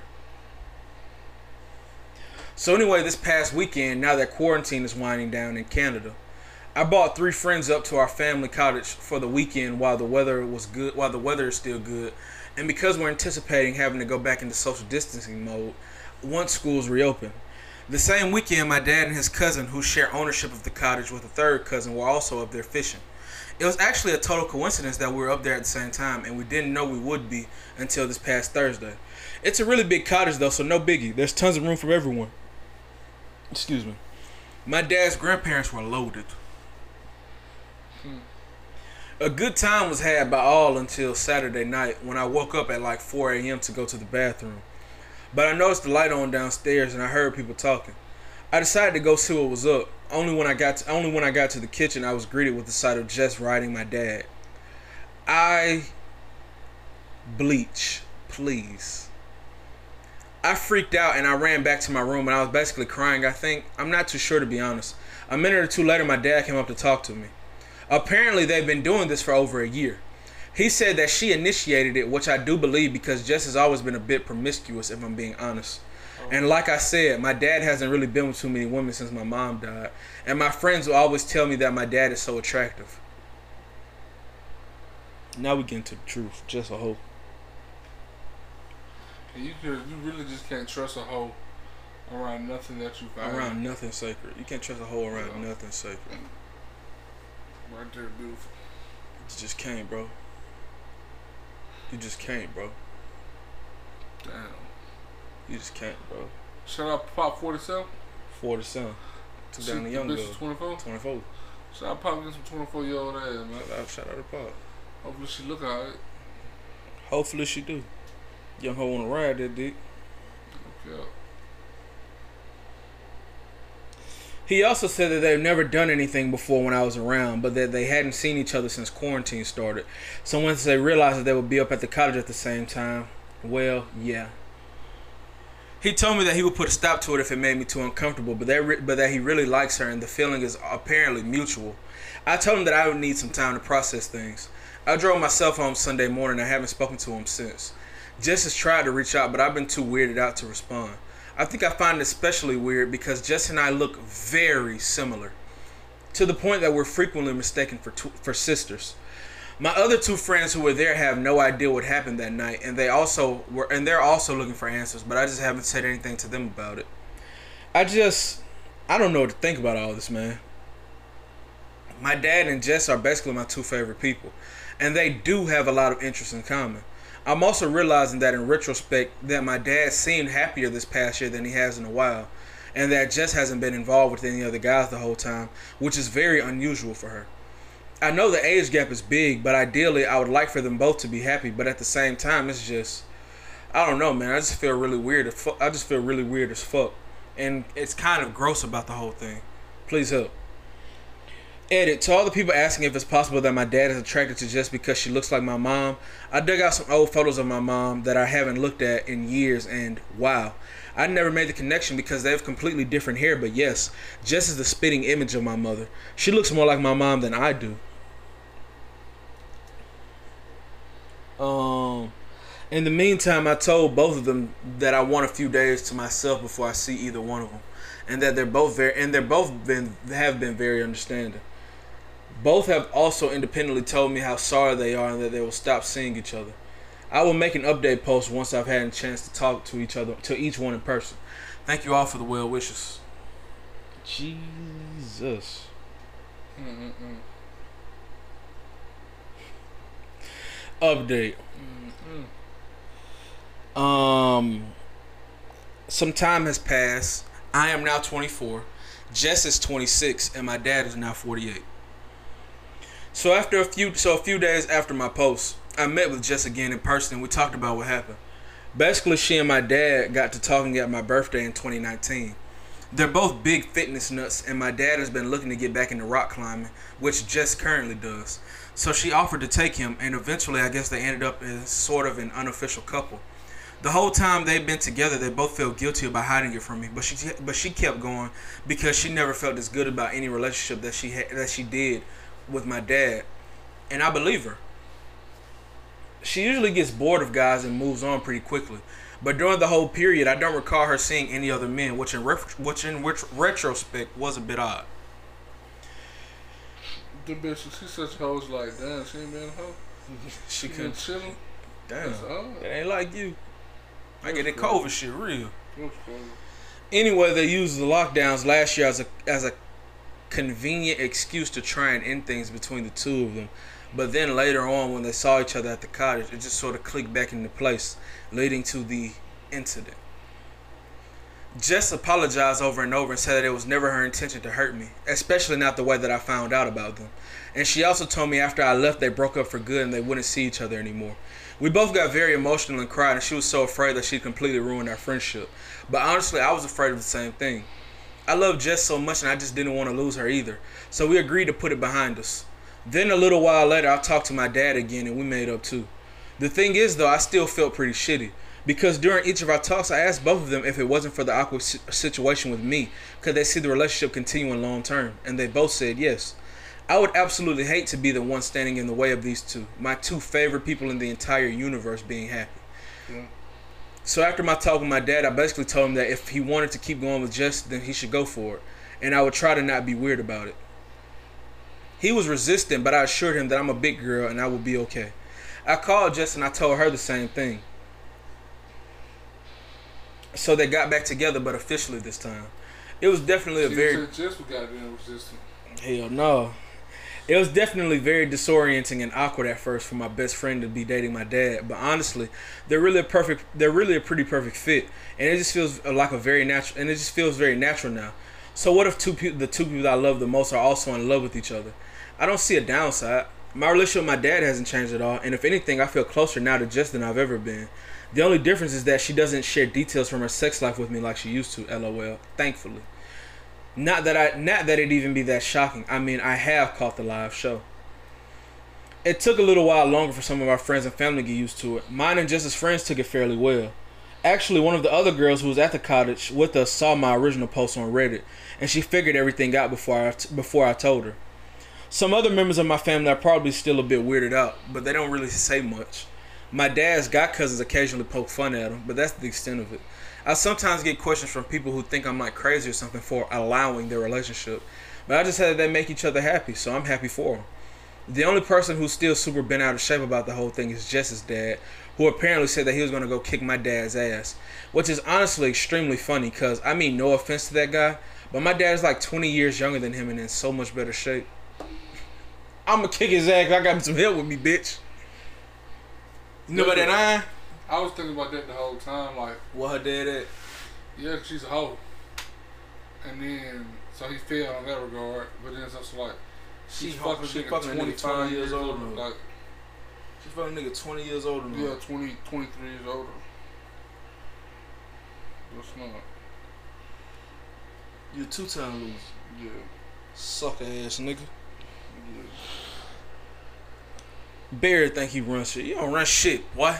So anyway, this past weekend, now that quarantine is winding down in Canada, I brought three friends up to our family cottage for the weekend while the weather was good, while the weather is still good, and because we're anticipating having to go back into social distancing mode once schools reopen. The same weekend, my dad and his cousin, who share ownership of the cottage with a third cousin, were also up there fishing. It was actually a total coincidence that we were up there at the same time, and we didn't know we would be until this past Thursday. It's a really big cottage, though, so no biggie. There's tons of room for everyone. Excuse me. My dad's grandparents were loaded. Hmm. A good time was had by all until Saturday night when I woke up at like 4 a.m. to go to the bathroom. But I noticed the light on downstairs and I heard people talking. I decided to go see what was up. Only when I got to, only when I got to the kitchen I was greeted with the sight of Jess riding my dad. I bleach, please. I freaked out and I ran back to my room and I was basically crying. I think I'm not too sure to be honest. A minute or two later my dad came up to talk to me. Apparently they've been doing this for over a year. He said that she initiated it, which I do believe because Jess has always been a bit promiscuous, if I'm being honest. And like I said, my dad hasn't really been with too many women since my mom died. And my friends will always tell me that my dad is so attractive. Now we get into the truth. Just a hoe. You could, you really just can't trust a hoe around nothing that you find. Around nothing sacred. You can't trust a hoe around Yeah. nothing sacred. Right there, beautiful. You just can't, bro. You just can't, bro. Damn. You just can't, bro. Shout out Pop 47. Four to seven. Down the young bitch girl. 24. 24. Shout out Pop against some 24 year old ass, man. Shout out, shout out to Pop. Hopefully she look alright. Hopefully she do. Young hoe wanna ride that dick. Yeah. He also said that they've never done anything before when I was around, but that they hadn't seen each other since quarantine started. So once they realized that they would be up at the cottage at the same time, well, yeah. He told me that he would put a stop to it if it made me too uncomfortable, but that re- but that he really likes her and the feeling is apparently mutual. I told him that I would need some time to process things. I drove myself home Sunday morning. I haven't spoken to him since. Jess has tried to reach out, but I've been too weirded out to respond. I think I find it especially weird because Jess and I look very similar, to the point that we're frequently mistaken for tw- for sisters. My other two friends who were there have no idea what happened that night, and they also were, and they're also looking for answers. But I just haven't said anything to them about it. I just, I don't know what to think about all this, man. My dad and Jess are basically my two favorite people, and they do have a lot of interests in common. I'm also realizing that in retrospect that my dad seemed happier this past year than he has in a while, and that Jess hasn't been involved with any other guys the whole time, which is very unusual for her. I know the age gap is big, but ideally I would like for them both to be happy, but at the same time it's just I don't know, man. I just feel really weird. I just feel really weird as fuck. And it's kind of gross about the whole thing. Please help. Edit to all the people asking if it's possible that my dad is attracted to just because she looks like my mom. I dug out some old photos of my mom that I haven't looked at in years, and wow, I never made the connection because they have completely different hair. But yes, Jess is the spitting image of my mother. She looks more like my mom than I do. Um, in the meantime, I told both of them that I want a few days to myself before I see either one of them, and that they're both very and they're both been have been very understanding. Both have also independently told me how sorry they are and that they will stop seeing each other. I will make an update post once I've had a chance to talk to each other, to each one in person. Thank you all for the well wishes. Jesus. Mm-mm-mm. Update. Mm-mm. Um, some time has passed. I am now 24. Jess is 26, and my dad is now 48. So after a few, so a few days after my post, I met with Jess again in person, and we talked about what happened. Basically, she and my dad got to talking at my birthday in 2019. They're both big fitness nuts, and my dad has been looking to get back into rock climbing, which Jess currently does. So she offered to take him, and eventually, I guess they ended up as sort of an unofficial couple. The whole time they've been together, they both felt guilty about hiding it from me, but she but she kept going because she never felt as good about any relationship that she had that she did with my dad, and I believe her. She usually gets bored of guys and moves on pretty quickly. But during the whole period, I don't recall her seeing any other men, which in ref- which in ret- retrospect was a bit odd. The bitch, she's such a hoe. It's like, damn, she ain't been a hoe. she She been chilling. damn. That's. It ain't like you. I get that That's. COVID shit real. Anyway, they used the lockdowns last year as a as a convenient excuse to try and end things between the two of them. But then later on, when they saw each other at the cottage, it just sort of clicked back into place, leading to the incident. Jess apologized over and over and said that it was never her intention to hurt me, especially not the way that I found out about them. And she also told me after I left, they broke up for good and they wouldn't see each other anymore. We both got very emotional and cried, and she was so afraid that she'd completely ruin our friendship. But honestly, I was afraid of the same thing. I love Jess so much, and I just didn't want to lose her either. So we agreed to put it behind us. Then a little while later, I talked to my dad again, and we made up too. The thing is, though, I still felt pretty shitty because during each of our talks, I asked both of them if it wasn't for the awkward situation with me, could they see the relationship continuing long term, and they both said yes. I would absolutely hate to be the one standing in the way of these two, my two favorite people in the entire universe being happy. Yeah. So after my talk with my dad, I basically told him that if he wanted to keep going with Jess, then he should go for it, and I would try to not be weird about it. He was resistant, but I assured him that I'm a big girl and I will be okay. I called Jess and I told her the same thing. So they got back together, but officially this time. It was definitely a She very Jess goddamn resistant. Hell no. It was definitely very disorienting and awkward at first for my best friend to be dating my dad, but honestly, they're really a perfect they're really a pretty perfect fit and it just feels like a very natural and it just feels very natural now. So what if two people the two people that I love the most are also in love with each other? I don't see a downside. My relationship with my dad hasn't changed at all, and if anything, I feel closer now to Jess than I've ever been. The only difference is that she doesn't share details from her sex life with me like she used to, lol. Thankfully. Not that I not that it even be that shocking. I mean, I have caught the live show. It took a little while longer for some of our friends and family to get used to it. Mine and Jess's friends took it fairly well. Actually, one of the other girls who was at the cottage with us saw my original post on Reddit, and she figured everything out before I before I told her. Some other members of my family are probably still a bit weirded out, but they don't really say much. My dad's got cousins occasionally poke fun at him, but that's the extent of it. I sometimes get questions from people who think I'm like crazy or something for allowing their relationship, but I just had they make each other happy, so I'm happy for them. The only person who's still super bent out of shape about the whole thing is Jess's dad, who apparently said that he was gonna go kick my dad's ass, which is honestly extremely funny. Cause I mean, no offense to that guy, but my dad is like 20 years younger than him and in so much better shape. I'm gonna kick his ass. I got some help with me, bitch. You know that iron? I was thinking about that the whole time. Like, What her dad at? yeah, she's a hoe. And then, so he failed in that regard. But then it's also like, She she's fucking, fucking she fucking a 20, nigga five 20 years older. Like, She fucking a nigga 20 years older than yeah, her. 20, 23 years older. That's not. You a two time loser. Yeah. Sucker ass nigga. Yeah. Barry think he runs shit. You don't run shit, boy.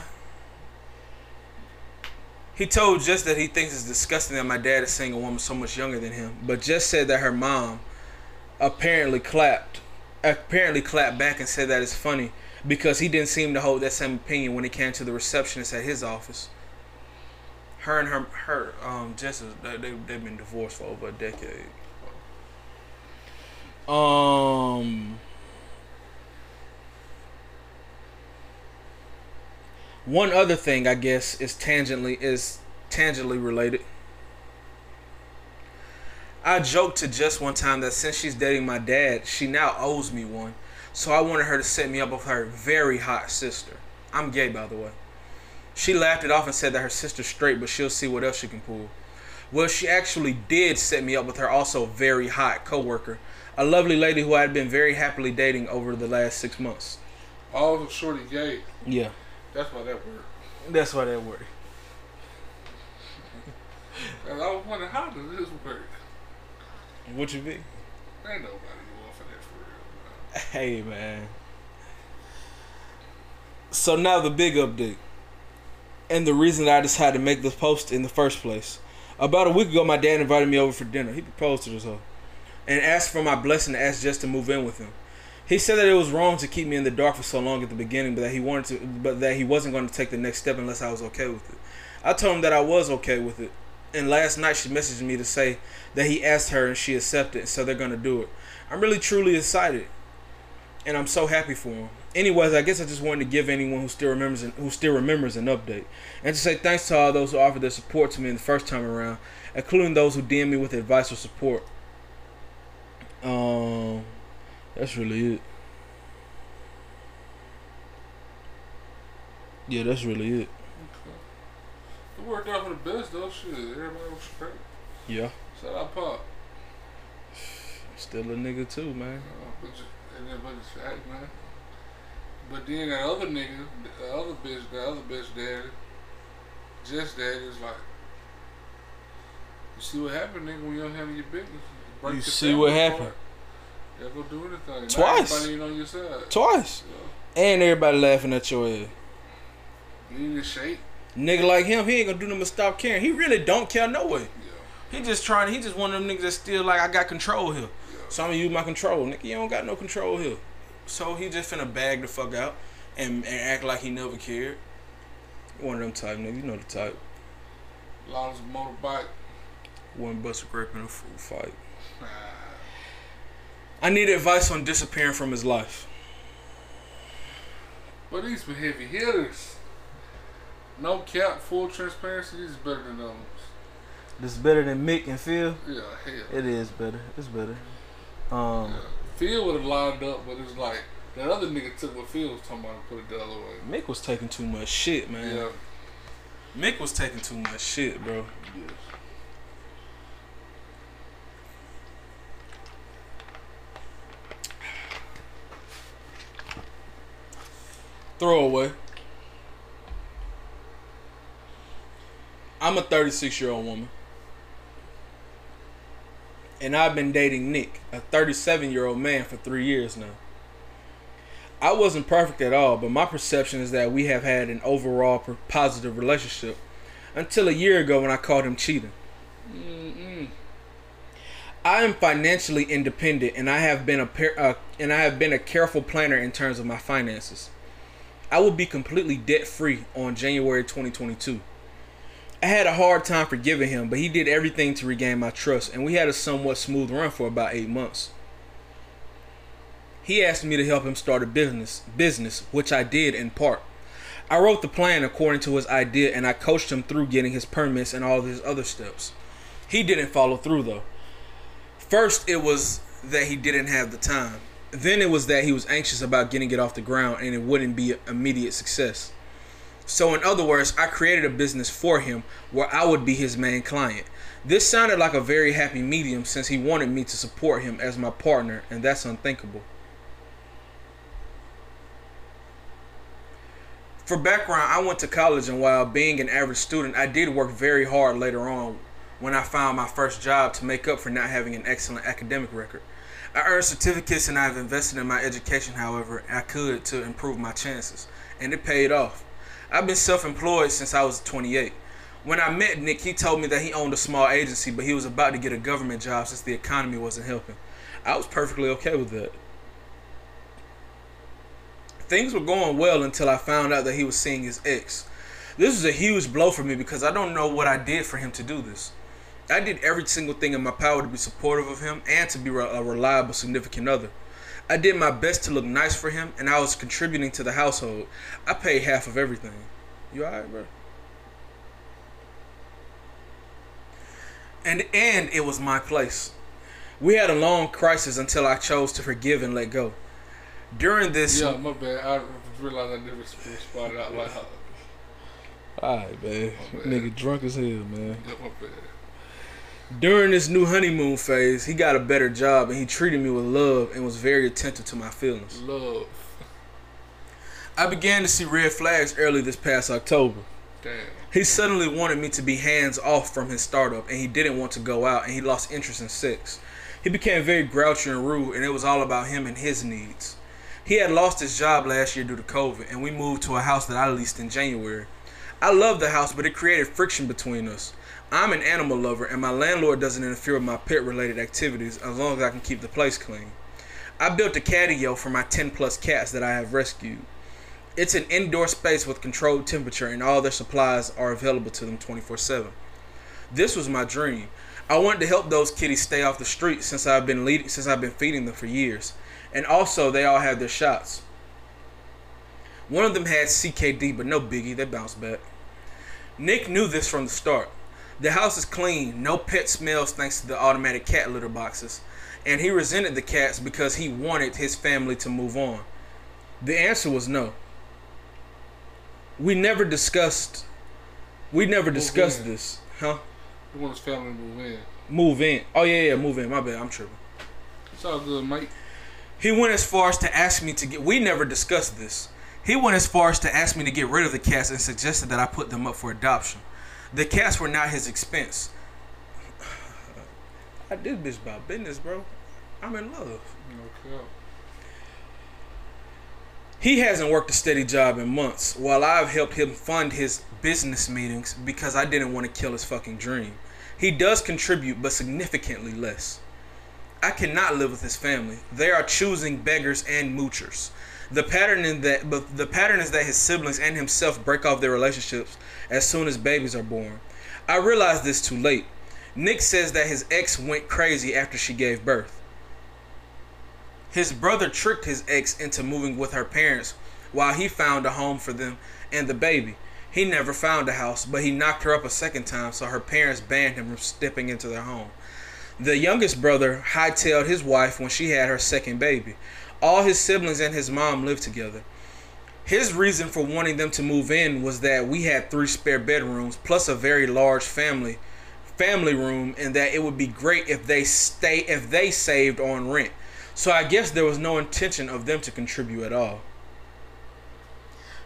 He told Jess that he thinks it's disgusting that my dad is seeing a woman so much younger than him, but Jess said that her mom apparently clapped, apparently clapped back and said that it's funny because he didn't seem to hold that same opinion when it came to the receptionist at his office. Her and her, her, um, Jess, they, they, they've been divorced for over a decade. Um. One other thing I guess is tangentially is tangentially related. I joked to Jess one time that since she's dating my dad, she now owes me one. So I wanted her to set me up with her very hot sister. I'm gay by the way. She laughed it off and said that her sister's straight, but she'll see what else she can pull. Well, she actually did set me up with her also very hot coworker, a lovely lady who I had been very happily dating over the last six months. All the shorty gay. Yeah, That's why that worked. that's why that worked. And I was wondering, how does this work? What you be? Ain't nobody going for that for real. Man. Hey man. So now the big update. And the reason that I decided to make this post in the first place. About a week ago my dad invited me over for dinner. He proposed to this hoe. And asked for my blessing to ask just to move in with him. He said that it was wrong to keep me in the dark for so long at the beginning, but that he wanted to but that he wasn't going to take the next step unless I was okay with it. I told him that I was okay with it. And last night she messaged me to say that he asked her and she accepted, so they're gonna do it. I'm really truly excited. and I'm so happy for him. Anyways, I guess I just wanted to give anyone who still remembers an, who still remembers an update, and to say thanks to all those who offered their support to me the first time around, including those who DM me with advice or support. Um, that's really it. Yeah, that's really it. It worked out for the best though. Shit, everybody was straight. Yeah, Shout out Pop. still a nigga too, man. Uh, but just, and then, but it's fact, man. But then that other nigga, the other bitch, the other bitch daddy, just daddy is like, you see what happened, nigga, when you don't handle your business. Break You see what apart. Yeah, go do anything. Not Twice. Everybody ain't on your side. Twice, Yeah. and everybody laughing at your ass. You in shape. Nigga like him, he ain't gonna do nothing but stop caring. He really don't care no way. Yeah. He just trying. He just one of them niggas that still like I got control here. Yeah. So I'm gonna use my control. Nigga, you don't got no control here. So he just finna bag the fuck out and, and act like he never cared. One of them type nigga, you know the type. Long as motorbike. One bust a grape in a fruit fight. Nah. I need advice on disappearing from his life. But these were heavy hitters. No cap, full transparency, these is better than those. This is better than Mick and Phil. Yeah, hell. It is better. It's better. Um, Yeah. Phil would have lined up, but it's like that other nigga took what Phil was talking about and put it the other way. Mick was taking too much shit, man. Yeah. Mick was taking too much shit, bro. Yes. Throwaway. I'm a 36 year old woman. And I've been dating Nick, a 37 year old man, for three years now. I wasn't perfect at all, but my perception is that we have had an overall positive relationship until a year ago when I caught him cheating. Mm-mm. I am financially independent, and I have been a par- uh, and I have been a careful planner in terms of my finances. I would be completely debt free on January 2022. I had a hard time forgiving him, but he did everything to regain my trust, and we had a somewhat smooth run for about eight months. He asked me to help him start a business, business, which I did in part. I wrote the plan according to his idea, and I coached him through getting his permits and all his other steps. He didn't follow through though. First, it was that he didn't have the time. Then it was that he was anxious about getting it off the ground and it wouldn't be immediate success. So, in other words, I created a business for him where I would be his main client. This sounded like a very happy medium since he wanted me to support him as my partner, and that's unthinkable. For background, I went to college, and while being an average student, I did work very hard later on when I found my first job to make up for not having an excellent academic record. I earned certificates and I've invested in my education, however, I could to improve my chances, and it paid off. I've been self employed since I was 28. When I met Nick, he told me that he owned a small agency, but he was about to get a government job since the economy wasn't helping. I was perfectly okay with that. Things were going well until I found out that he was seeing his ex. This was a huge blow for me because I don't know what I did for him to do this. I did every single thing in my power to be supportive of him and to be a reliable significant other. I did my best to look nice for him and I was contributing to the household. I paid half of everything. You alright, bro? And and it was my place. We had a long crisis until I chose to forgive and let go. During this Yeah, my bad. I realized I never spotted out like Alright, man. My bad. Nigga drunk as hell, man. Yeah, my bad. During this new honeymoon phase, he got a better job and he treated me with love and was very attentive to my feelings. Love. I began to see red flags early this past October. Damn. He suddenly wanted me to be hands off from his startup and he didn't want to go out and he lost interest in sex. He became very grouchy and rude and it was all about him and his needs. He had lost his job last year due to COVID and we moved to a house that I leased in January. I loved the house, but it created friction between us. I'm an animal lover and my landlord doesn't interfere with my pet related activities as long as I can keep the place clean. I built a catio for my 10 plus cats that I have rescued. It's an indoor space with controlled temperature and all their supplies are available to them 24 7. This was my dream. I wanted to help those kitties stay off the street since I've been leading since I've been feeding them for years. And also they all had their shots. One of them had CKD, but no biggie, they bounced back. Nick knew this from the start. The house is clean, no pet smells thanks to the automatic cat litter boxes, and he resented the cats because he wanted his family to move on. The answer was no. We never discussed we never discussed in. this. Huh? He want his family to move in. Move in. Oh yeah, yeah, move in. My bad, I'm tripping. It's all good, mate. He went as far as to ask me to get. We never discussed this. He went as far as to ask me to get rid of the cats and suggested that I put them up for adoption. The cats were not his expense. I did this about business, bro. I'm in love. No cap. He hasn't worked a steady job in months, while I've helped him fund his business meetings because I didn't want to kill his fucking dream. He does contribute, but significantly less. I cannot live with his family. They are choosing beggars and moochers. The pattern in that, but the pattern is that his siblings and himself break off their relationships as soon as babies are born. I realized this too late. Nick says that his ex went crazy after she gave birth. His brother tricked his ex into moving with her parents while he found a home for them and the baby. He never found a house, but he knocked her up a second time, so her parents banned him from stepping into their home. The youngest brother hightailed his wife when she had her second baby. All his siblings and his mom lived together. His reason for wanting them to move in was that we had three spare bedrooms plus a very large family family room and that it would be great if they stay if they saved on rent. So I guess there was no intention of them to contribute at all.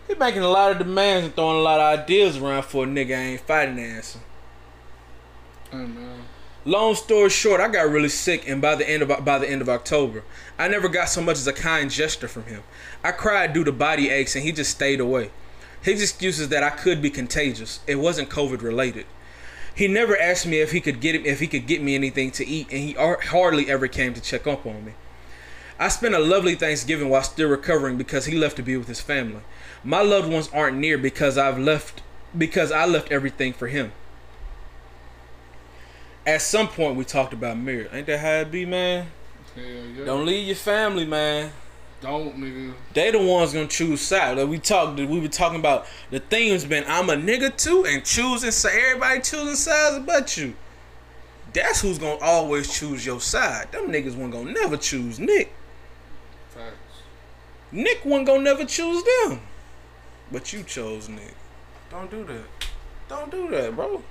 He making a lot of demands and throwing a lot of ideas around for a nigga I ain't fighting the answer. Oh, hey, man. Long story short, I got really sick, and by the end of by the end of October, I never got so much as a kind gesture from him. I cried due to body aches, and he just stayed away. His excuse is that I could be contagious. It wasn't COVID related. He never asked me if he could get if he could get me anything to eat, and he ar- hardly ever came to check up on me. I spent a lovely Thanksgiving while still recovering because he left to be with his family. My loved ones aren't near because I've left because I left everything for him. At some point we talked about marriage. Ain't that how it be, man? Hell yeah. Don't leave your family, man. Don't, nigga. They the ones gonna choose side. Like we talked, we were talking about the theme's been I'm a nigga too, and choosing side. Everybody choosing sides but you. That's who's gonna always choose your side. Them niggas wasn't gonna never choose Nick. Facts. Nick wasn't gonna never choose them. But you chose Nick. Don't do that. Don't do that, bro.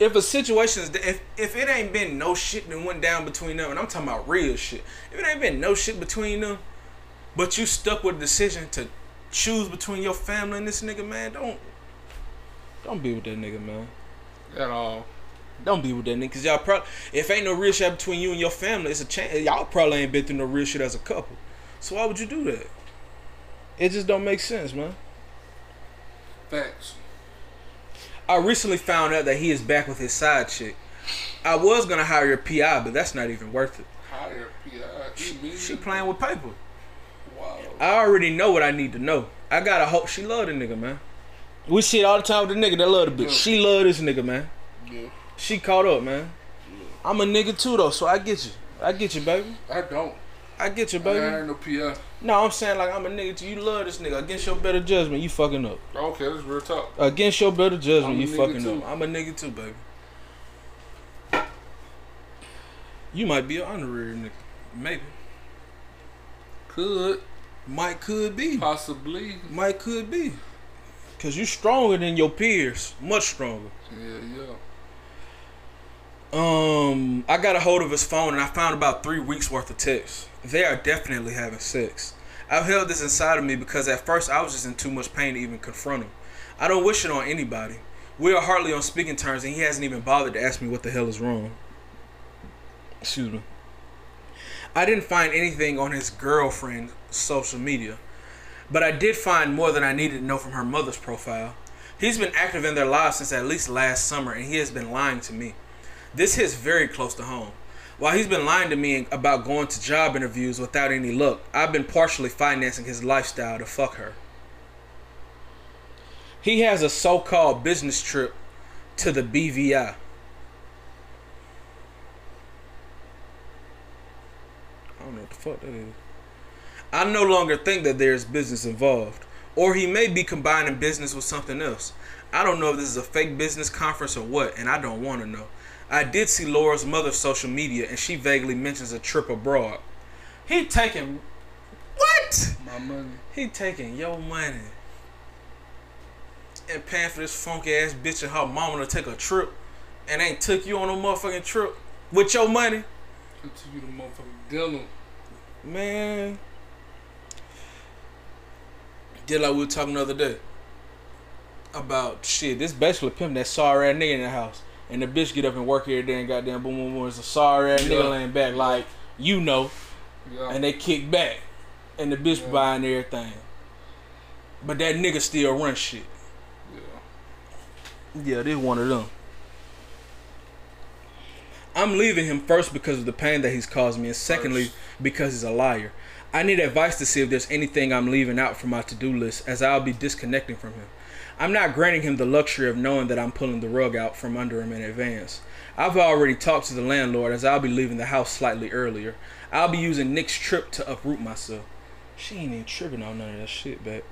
If a situation is if if it ain't been no shit that went down between them, and I'm talking about real shit. If it ain't been no shit between them, but you stuck with a decision to choose between your family and this nigga, man, don't don't be with that nigga, man. At all. Don't be with that nigga, cause y'all probably if ain't no real shit between you and your family, it's a chance y'all probably ain't been through no real shit as a couple. So why would you do that? It just don't make sense, man. Facts. I recently found out that he is back with his side chick. I was gonna hire a PI, but that's not even worth it. Higher PI. She, she playing with paper. Wow. I already know what I need to know. I gotta hope she love the nigga, man. We see it all the time with the nigga that love the bitch. She love this nigga, man. Yeah. She caught up, man. Yeah. I'm a nigga too though, so I get you. I get you, baby. I don't. I get you, I baby. ain't no PI. No, I'm saying like I'm a nigga too. You love this nigga. Against your better judgment, you fucking up. Okay, that's real talk. Against your better judgment, you fucking too. up. I'm a nigga too, baby. You might be an honorary nigga. Maybe. Could. Might could be. Possibly. Might could be. Cause you stronger than your peers. Much stronger. Yeah, yeah. Um, I got a hold of his phone and I found about three weeks worth of texts. They are definitely having sex. I've held this inside of me because at first I was just in too much pain to even confront him. I don't wish it on anybody. We are hardly on speaking terms and he hasn't even bothered to ask me what the hell is wrong. Excuse me. I didn't find anything on his girlfriend's social media, but I did find more than I needed to know from her mother's profile. He's been active in their lives since at least last summer and he has been lying to me. This hits very close to home. While he's been lying to me about going to job interviews without any look, I've been partially financing his lifestyle to fuck her. He has a so called business trip to the BVI. I don't know what the fuck that is. I no longer think that there is business involved, or he may be combining business with something else. I don't know if this is a fake business conference or what, and I don't want to know. I did see Laura's mother's social media, and she vaguely mentions a trip abroad. He taking what? My money. He taking your money and paying for this funky ass bitch and her mama to take a trip, and ain't took you on a motherfucking trip with your money, took you the motherfucking dinner. man. Did like we were talking the other day about shit. This bachelor pimp that sorry ass nigga in the house, and the bitch get up and work every day and goddamn boom boom boom. It's a sorry ass Yeah. nigga laying back like you know, Yeah. and they kick back, and the bitch Yeah. buying everything. But that nigga still run shit. yeah. Yeah, this one of them. I'm leaving him first because of the pain that he's caused me, and secondly First. because he's a liar. I need advice to see if there's anything I'm leaving out from my to-do list, as I'll be disconnecting from him. I'm not granting him the luxury of knowing that I'm pulling the rug out from under him in advance. I've already talked to the landlord, as I'll be leaving the house slightly earlier. I'll be using Nick's trip to uproot myself. She ain't even tripping on none of that shit, babe.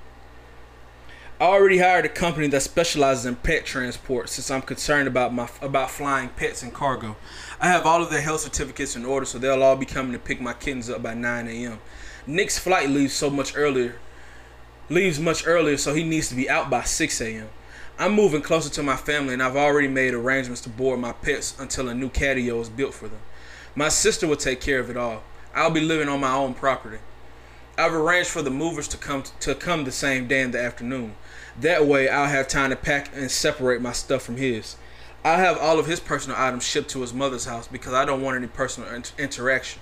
I already hired a company that specializes in pet transport since I'm concerned about my about flying pets and cargo. I have all of their health certificates in order, so they'll all be coming to pick my kittens up by 9 a.m. Nick's flight leaves so much earlier, leaves much earlier, so he needs to be out by 6 a.m. I'm moving closer to my family, and I've already made arrangements to board my pets until a new catio is built for them. My sister will take care of it all. I'll be living on my own property. I've arranged for the movers to come to come the same day in the afternoon. That way, I'll have time to pack and separate my stuff from his. I'll have all of his personal items shipped to his mother's house because I don't want any personal inter- interaction.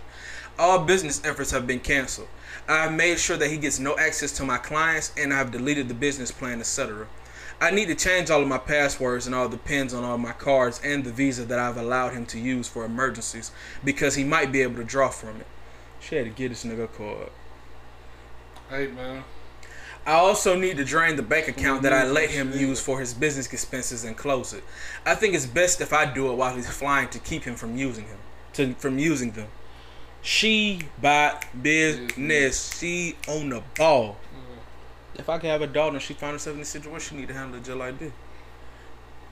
All business efforts have been canceled. I've made sure that he gets no access to my clients and I've deleted the business plan, etc. I need to change all of my passwords and all the pins on all my cards and the visa that I've allowed him to use for emergencies because he might be able to draw from it. She had to get this nigga a card. Hey man. I also need to drain the bank account that I let him use for his business expenses and close it. I think it's best if I do it while he's flying to keep him from using him, to from using them. She bought business. She on the ball. Mm-hmm. If I could have a daughter and she found herself in this situation, she need to handle it just like this.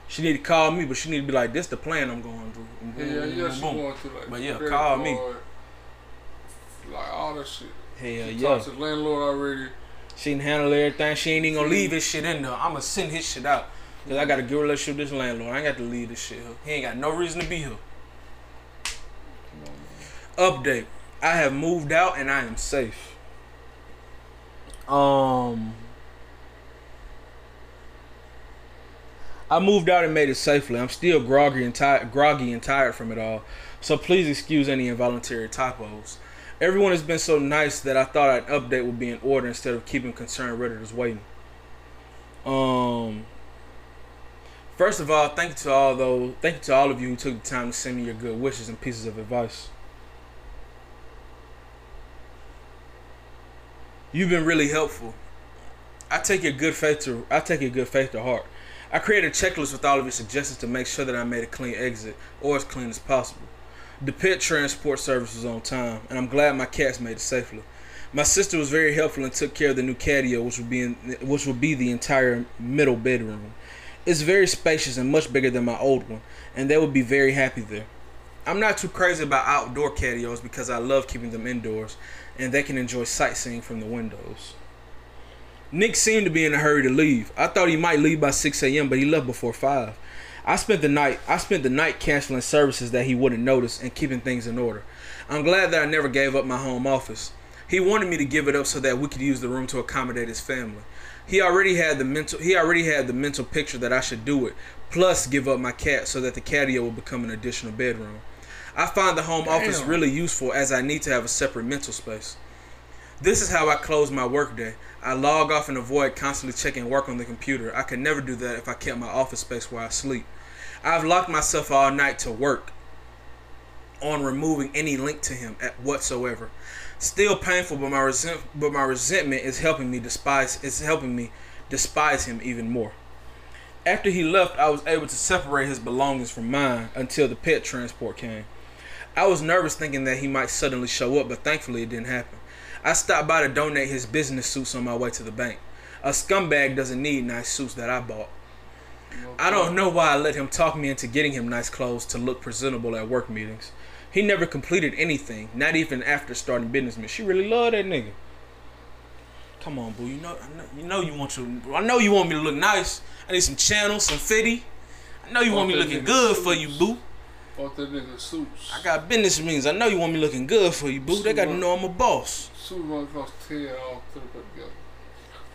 She need to call me, but she need to be like, "This the plan I'm going through." Boom, yeah, yeah. boom, boom. going through like But yeah, call me. Like all that shit. Hell She yeah. talked to the landlord already. She can handle everything. She ain't even gonna leave his shit in there. I'ma send his shit out. Cause I got a good relationship with this landlord. I ain't got to leave this shit here. He ain't got no reason to be here. Update. I have moved out and I am safe. Um I moved out and made it safely. I'm still groggy and tired groggy and tired from it all. So please excuse any involuntary typos. Everyone has been so nice that I thought an update would be in order instead of keeping concerned redditors waiting. Um First of all, thank you to all those thank you to all of you who took the time to send me your good wishes and pieces of advice. You've been really helpful. I take your good faith to I take your good faith to heart. I created a checklist with all of your suggestions to make sure that I made a clean exit or as clean as possible. The pet transport service was on time, and I'm glad my cats made it safely. My sister was very helpful and took care of the new catio, which would be in, which would be the entire middle bedroom. It's very spacious and much bigger than my old one, and they would be very happy there. I'm not too crazy about outdoor catios because I love keeping them indoors, and they can enjoy sightseeing from the windows. Nick seemed to be in a hurry to leave. I thought he might leave by 6 a.m., but he left before 5. I spent the night I spent the night canceling services that he wouldn't notice and keeping things in order. I'm glad that I never gave up my home office. He wanted me to give it up so that we could use the room to accommodate his family. He already had the mental he already had the mental picture that I should do it, plus give up my cat so that the catio will become an additional bedroom. I find the home office really useful as I need to have a separate mental space. This is how I close my workday. I log off and avoid constantly checking work on the computer. I could never do that if I kept my office space where I sleep. I've locked myself all night to work on removing any link to him at whatsoever. Still painful, but my resent but my resentment is helping me despise is helping me despise him even more. After he left, I was able to separate his belongings from mine until the pet transport came. I was nervous thinking that he might suddenly show up, but thankfully it didn't happen. I stopped by to donate his business suits on my way to the bank. A scumbag doesn't need nice suits that I bought. I don't know why I let him talk me into getting him nice clothes to look presentable at work meetings. He never completed anything, not even after starting business. Man, she really loved that nigga. Come on, boo. You know, I know, you know you want to. I know you want me to look nice. I need some channels, some fitty. I know you want me looking good for you, boo. Fuck that nigga suits. I got business meetings. I know you want me looking good for you, boo. They got to know I'm a boss. Suit might cost ten all three put together.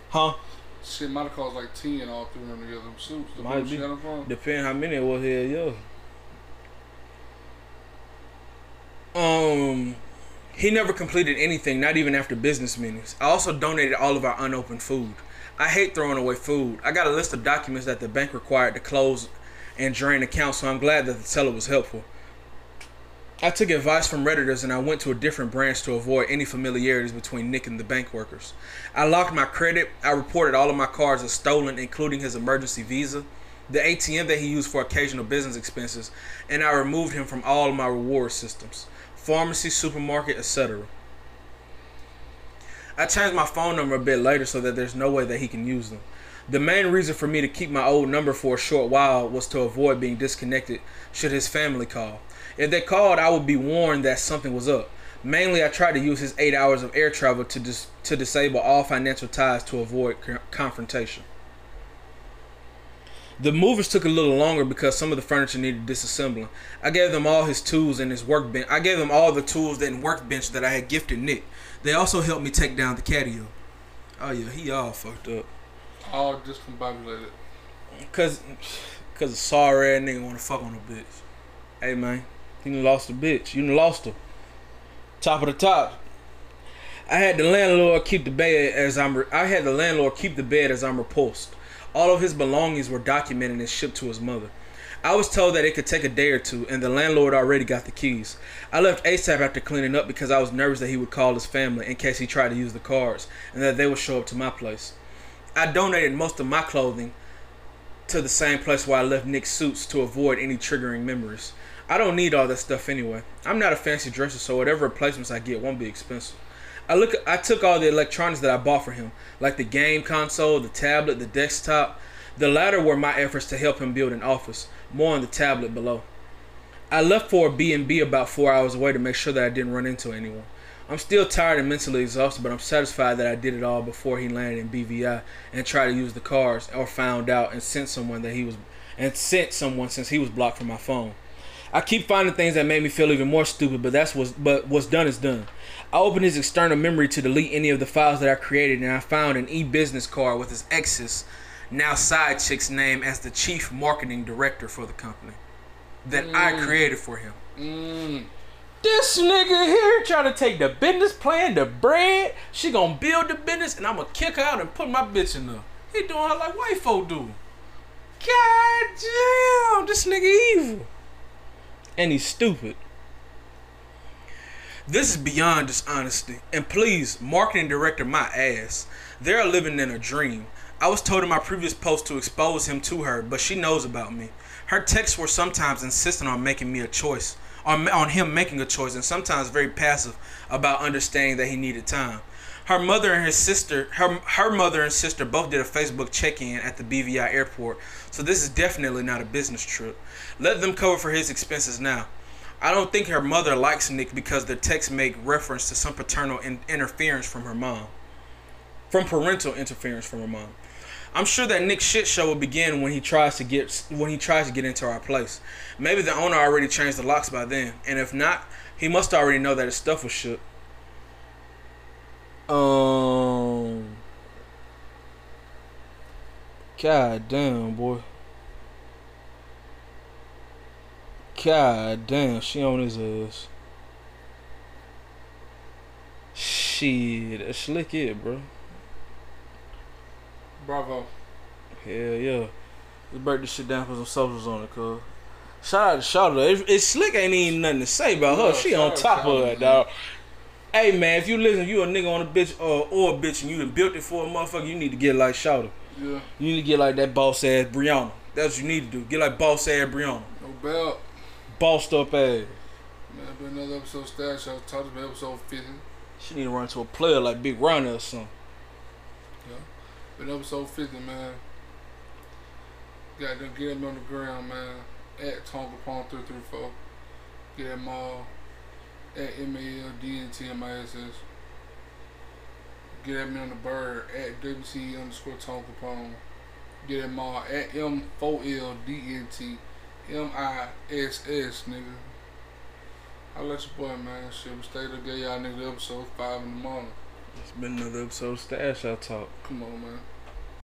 Huh? Shit might have cost like ten all three of them together. Them suits. The Might be. Depending how many it was here, yeah. Um, he never completed anything, not even after business meetings. I also donated all of our unopened food. I hate throwing away food. I got a list of documents that the bank required to close and drain accounts, so I'm glad that the teller was helpful. I took advice from Redditors and I went to a different branch to avoid any familiarities between Nick and the bank workers. I locked my credit. I reported all of my cards as stolen, including his emergency visa, the ATM that he used for occasional business expenses, and I removed him from all of my reward systems pharmacy, supermarket, etc. I changed my phone number a bit later so that there's no way that he can use them. The main reason for me to keep my old number for a short while was to avoid being disconnected should his family call. If they called, I would be warned that something was up. Mainly, I tried to use his eight hours of air travel to dis- to disable all financial ties to avoid co- confrontation. The movers took a little longer because some of the furniture needed disassembling. I gave them all his tools and his workbench. I gave them all the tools and workbench that I had gifted Nick. They also helped me take down the catio. Oh yeah, he all fucked up. All discombobulated. Cause, cause a sorry ass nigga wanna fuck on a bitch. Hey man, you lost a bitch. You lost her. Top of the top. I had the landlord keep the bed as I'm. Re- I had the landlord keep the bed as I'm repulsed. All of his belongings were documented and shipped to his mother. I was told that it could take a day or two, and the landlord already got the keys. I left ASAP after cleaning up because I was nervous that he would call his family in case he tried to use the cards, and that they would show up to my place. I donated most of my clothing to the same place where I left Nick's suits to avoid any triggering memories. I don't need all that stuff anyway. I'm not a fancy dresser, so whatever replacements I get won't be expensive. I look I took all the electronics that I bought for him, like the game console, the tablet, the desktop. The latter were my efforts to help him build an office. More on the tablet below. I left for a B&B about 4 hours away to make sure that I didn't run into anyone. I'm still tired and mentally exhausted, but I'm satisfied that I did it all before he landed in BVI and tried to use the cars or found out and sent someone that he was and sent someone since he was blocked from my phone. I keep finding things that make me feel even more stupid, but that's what's but what's done is done. I opened his external memory to delete any of the files that I created, and I found an e-business card with his ex's, now side chick's name as the chief marketing director for the company that I mm. created for him. Mmm. This nigga here trying to take the business plan, the bread. She gonna build the business, and I'm gonna kick her out and put my bitch in there. He doing her like white folk do. God damn, this nigga evil. And he's stupid. This is beyond dishonesty. And please, marketing director my ass. They're living in a dream. I was told in my previous post to expose him to her, but she knows about me. Her texts were sometimes insistent on making me a choice, on, on him making a choice, and sometimes very passive about understanding that he needed time. Her mother and his sister, her her mother and sister both did a Facebook check-in at the BVI airport, so this is definitely not a business trip. Let them cover for his expenses now. I don't think her mother likes Nick because the texts make reference to some paternal in- interference from her mom, from parental interference from her mom. I'm sure that Nick's shit show will begin when he tries to get when he tries to get into our place. Maybe the owner already changed the locks by then, and if not, he must already know that his stuff was shook. Um. God damn, boy. God damn, she on his ass. Shit, that's slick it, bro. Bravo. Hell yeah. Let's break this shit down for some socials on it, cuz. Shout out to Shawty. It, it's slick ain't even nothing to say about her. Yeah, she on top of it, dog. Hey man, if you listen, you a nigga on a bitch or or a bitch and you done built it for a motherfucker, you need to get like Shawty. Yeah. You need to get like that boss ass Brianna. That's what you need to do. Get like boss ass Brianna. No belt. Bossed up ass. Man, been another episode of Stash Show. Talk about episode 50. She need to run to a player like Big Ronnie or something. Yeah. Been episode 50, man. Got them get him on the ground, man. At Tonka Pong 334. Get them all. At M-A-L-D-N-T-M-I-S-S. Get at me on the bird. At WC underscore Tonka Pong. Get them all. At M4LDNT. M-I-S-S, nigga. I let your boy, man. Shit, we stayed there, get y'all nigga episode 5 in the morning. It's been another episode of Stash Out Talk. Come on, man.